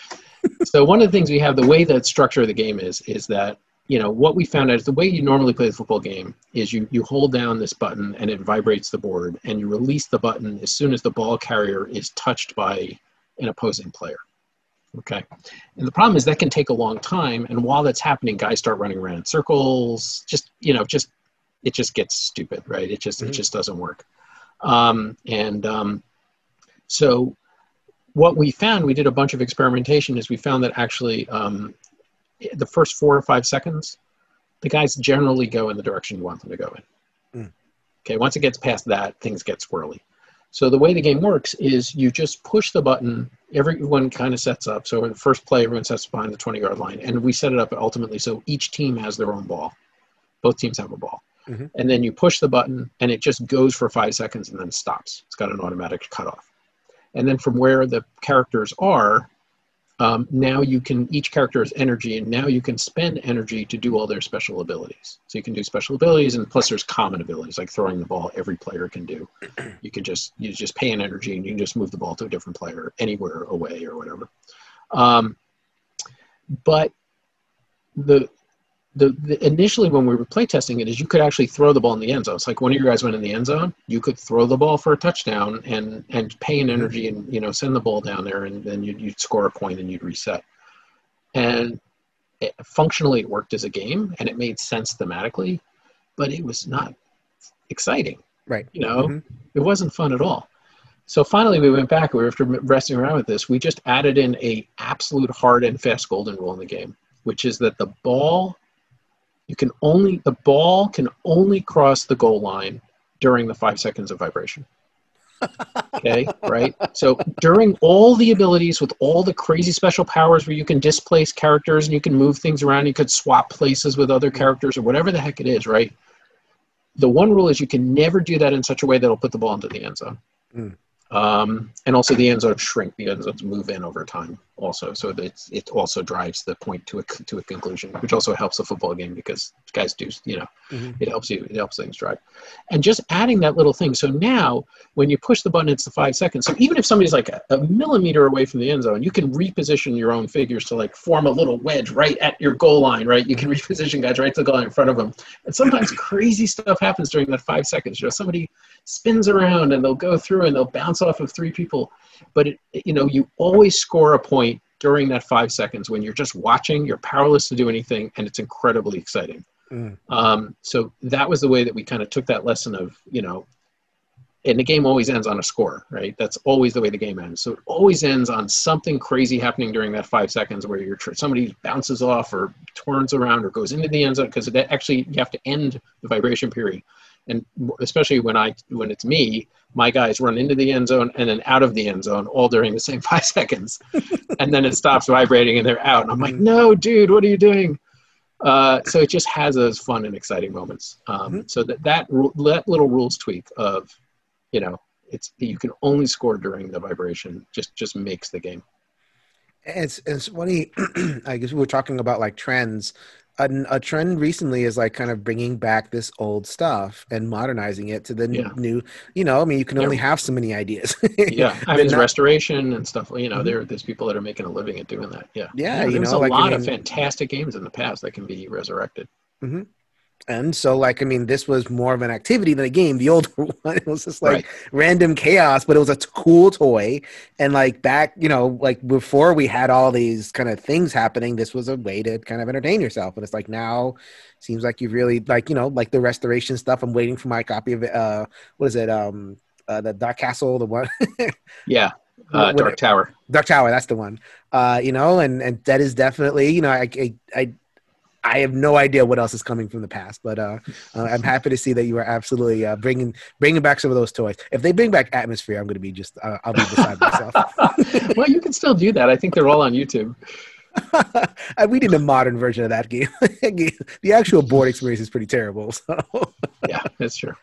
So one of the things we have, the way that structure of the game is, is that you know what we found out is the way you normally play the football game is you you hold down this button and it vibrates the board, and you release the button as soon as the ball carrier is touched by an opposing player. Okay, and the problem is that can take a long time, and while that's happening, guys start running around in circles. Just you know, just it just gets stupid, right? It just it Mhm. just doesn't work. Um, and um, so what we found, we did a bunch of experimentation, is we found that actually um, the first four or five seconds, the guys generally go in the direction you want them to go in. Mm. Okay, once it gets past that, things get squirrely. So the way the game works is you just push the button. Everyone kind of sets up. So in the first play, everyone sets behind the 20 yard line, and we set it up ultimately so each team has their own ball. Both teams have a ball. Mhm. And then you push the button, and it just goes for five seconds and then stops. It's got an automatic cutoff. And then from where the characters are, um, now you can each character has energy, and now you can spend energy to do all their special abilities. So you can do special abilities, and plus there's common abilities like throwing the ball. Every player can do. You can just you just pay an energy, and you can just move the ball to a different player anywhere away or whatever. Um, but the the, the initially when we were playtesting it is you could actually throw the ball in the end zone. It's like one of your guys went in the end zone, you could throw the ball for a touchdown and and pay an energy and you know send the ball down there and then you'd, you'd score a point and you'd reset. And it, functionally it worked as a game and it made sense thematically, but it was not exciting. Right. You know, Mhm. it wasn't fun at all. So finally, we went back. We were after resting around with this. We just added in a absolute hard and fast golden rule in the game, which is that the ball, you can only the ball can only cross the goal line during the five seconds of vibration. Okay, right. So during all the abilities with all the crazy special powers where you can displace characters and you can move things around, you could swap places with other characters or whatever the heck it is, right? The one rule is you can never do that in such a way that'll put the ball into the end zone. Mm. Um, and also the end zone shrink, the end zones move in over time also. So that it's, it also drives the point to a, to a conclusion, which also helps the football game because guys do, you know, Mhm. it helps you, it helps things drive. And just adding that little thing. So now when you push the button, it's the five seconds. So even if somebody's like a, a millimeter away from the end zone, you can reposition your own figures to like form a little wedge right at your goal line, right? You can reposition guys right to the goal line in front of them. And sometimes crazy stuff happens during that five seconds. You know, somebody spins around and they'll go through and they'll bounce off of three people. But it, you know, you always score a point during that five seconds when you're just watching. You're powerless to do anything, and it's incredibly exciting. Mm. Um, so that was the way that we kind of took that lesson of you know, and the game always ends on a score, right? That's always the way the game ends. So it always ends on something crazy happening during that five seconds where you're tr- somebody bounces off or turns around or goes into the end zone because that actually you have to end the vibration period and especially when I when it's me, my guys run into the end zone and then out of the end zone all during the same five seconds, and then it stops vibrating and they're out. And I'm like, no, dude, what are you doing? Uh, so it just has those fun and exciting moments. Um, Mm-hmm. So that that that little rules tweak of, you know, it's you can only score during the vibration just just makes the game. It's it's funny. I guess we were talking about like trends. A, a trend recently is like kind of bringing back this old stuff and modernizing it to the Yeah. new. You know, I mean, you can Yeah. only have so many ideas. Yeah, I mean, not- restoration and stuff. You know, Mhm. there there's people that are making a living at doing that. Yeah, Yeah, you there's know, a like, I lot of fantastic games in the past that can be resurrected. And so, like, I mean, this was more of an activity than a game. The older one, it was just like Right. random chaos, but it was a cool toy. And like back, you know, like before we had all these kind of things happening, this was a way to kind of entertain yourself. And it's like now, seems like you really like, you know, like the restoration stuff. I'm waiting for my copy of it. Uh, what is it? Um, uh, the Dark Castle, the one, Yeah, uh, Dark Tower. Dark Tower. That's the one. Uh, you know, and and that is definitely, you know, I I. I I have no idea what else is coming from the past, but uh, uh, I'm happy to see that you are absolutely uh, bringing bringing back some of those toys. If they bring back Atmosphere, I'm going to be just uh, I'll be beside myself. well, you can still do that. I think they're all on YouTube. We need a modern version of that game. the actual board experience is pretty terrible. So. Yeah, that's true.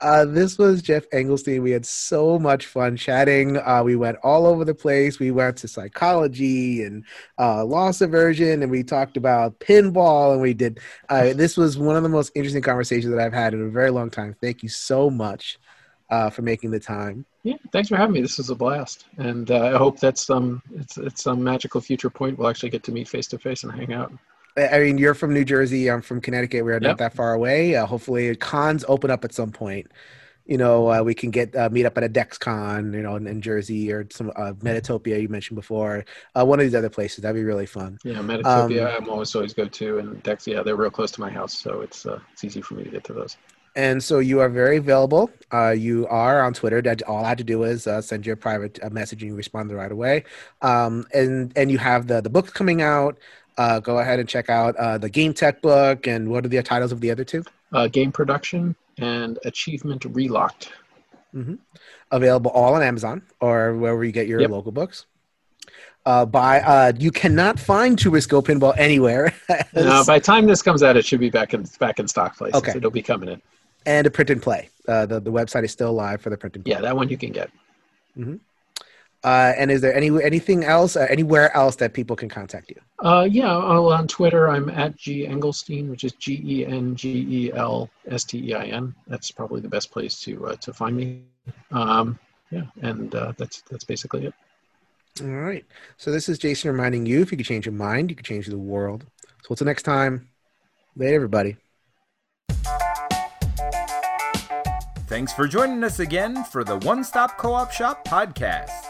Uh, this was Geoff Engelstein. We had so much fun chatting. Uh, we went all over the place. We went to psychology and uh, loss aversion, and we talked about pinball. And we did. Uh, this was one of the most interesting conversations that I've had in a very long time. Thank you so much uh, for making the time. Yeah, thanks for having me. This was a blast, and uh, I hope that's some it's it's some magical future point. We'll actually get to meet face to face and hang out. I mean, you're from New Jersey. I'm from Connecticut. We're not that far away. Uh, hopefully, cons open up at some point. You know, uh, we can get uh, meet up at a DexCon, you know, in, in Jersey or some uh, Metatopia you mentioned before. Uh, one of these other places that'd be really fun. Yeah, Metatopia. Um, I'm always always go to, and Dex. Yeah, they're real close to my house, so it's uh, it's easy for me to get to those. And so you are very available. Uh, you are on Twitter. That all I had to do is uh, send you a private uh, message and you respond right away. Um, and and you have the the books coming out. Uh, go ahead and check out uh, the GameTek book. And what are the titles of the other two? Uh, game production and achievement relocked. available all on Amazon or wherever you get your Yep. local books. Uh, by uh, you cannot find Turisco Pinball anywhere, Uh, by the time this comes out, it should be back in back in stock places. Okay. It'll be coming in. and a print and play. Uh, the the website is still live for the print and play. Yeah, that one you can get. Uh, and is there any anything else, uh, anywhere else that people can contact you? Uh, yeah, I'll, on Twitter, I'm at G Engelstein, which is G E N G E L S T E I N. That's probably the best place to uh, to find me. Um, yeah, and uh, that's that's basically it. All right. So this is Jason reminding you: if you could change your mind, you could change the world. So until next time, later, everybody. Thanks for joining us again for the One Stop Co op Shop podcast.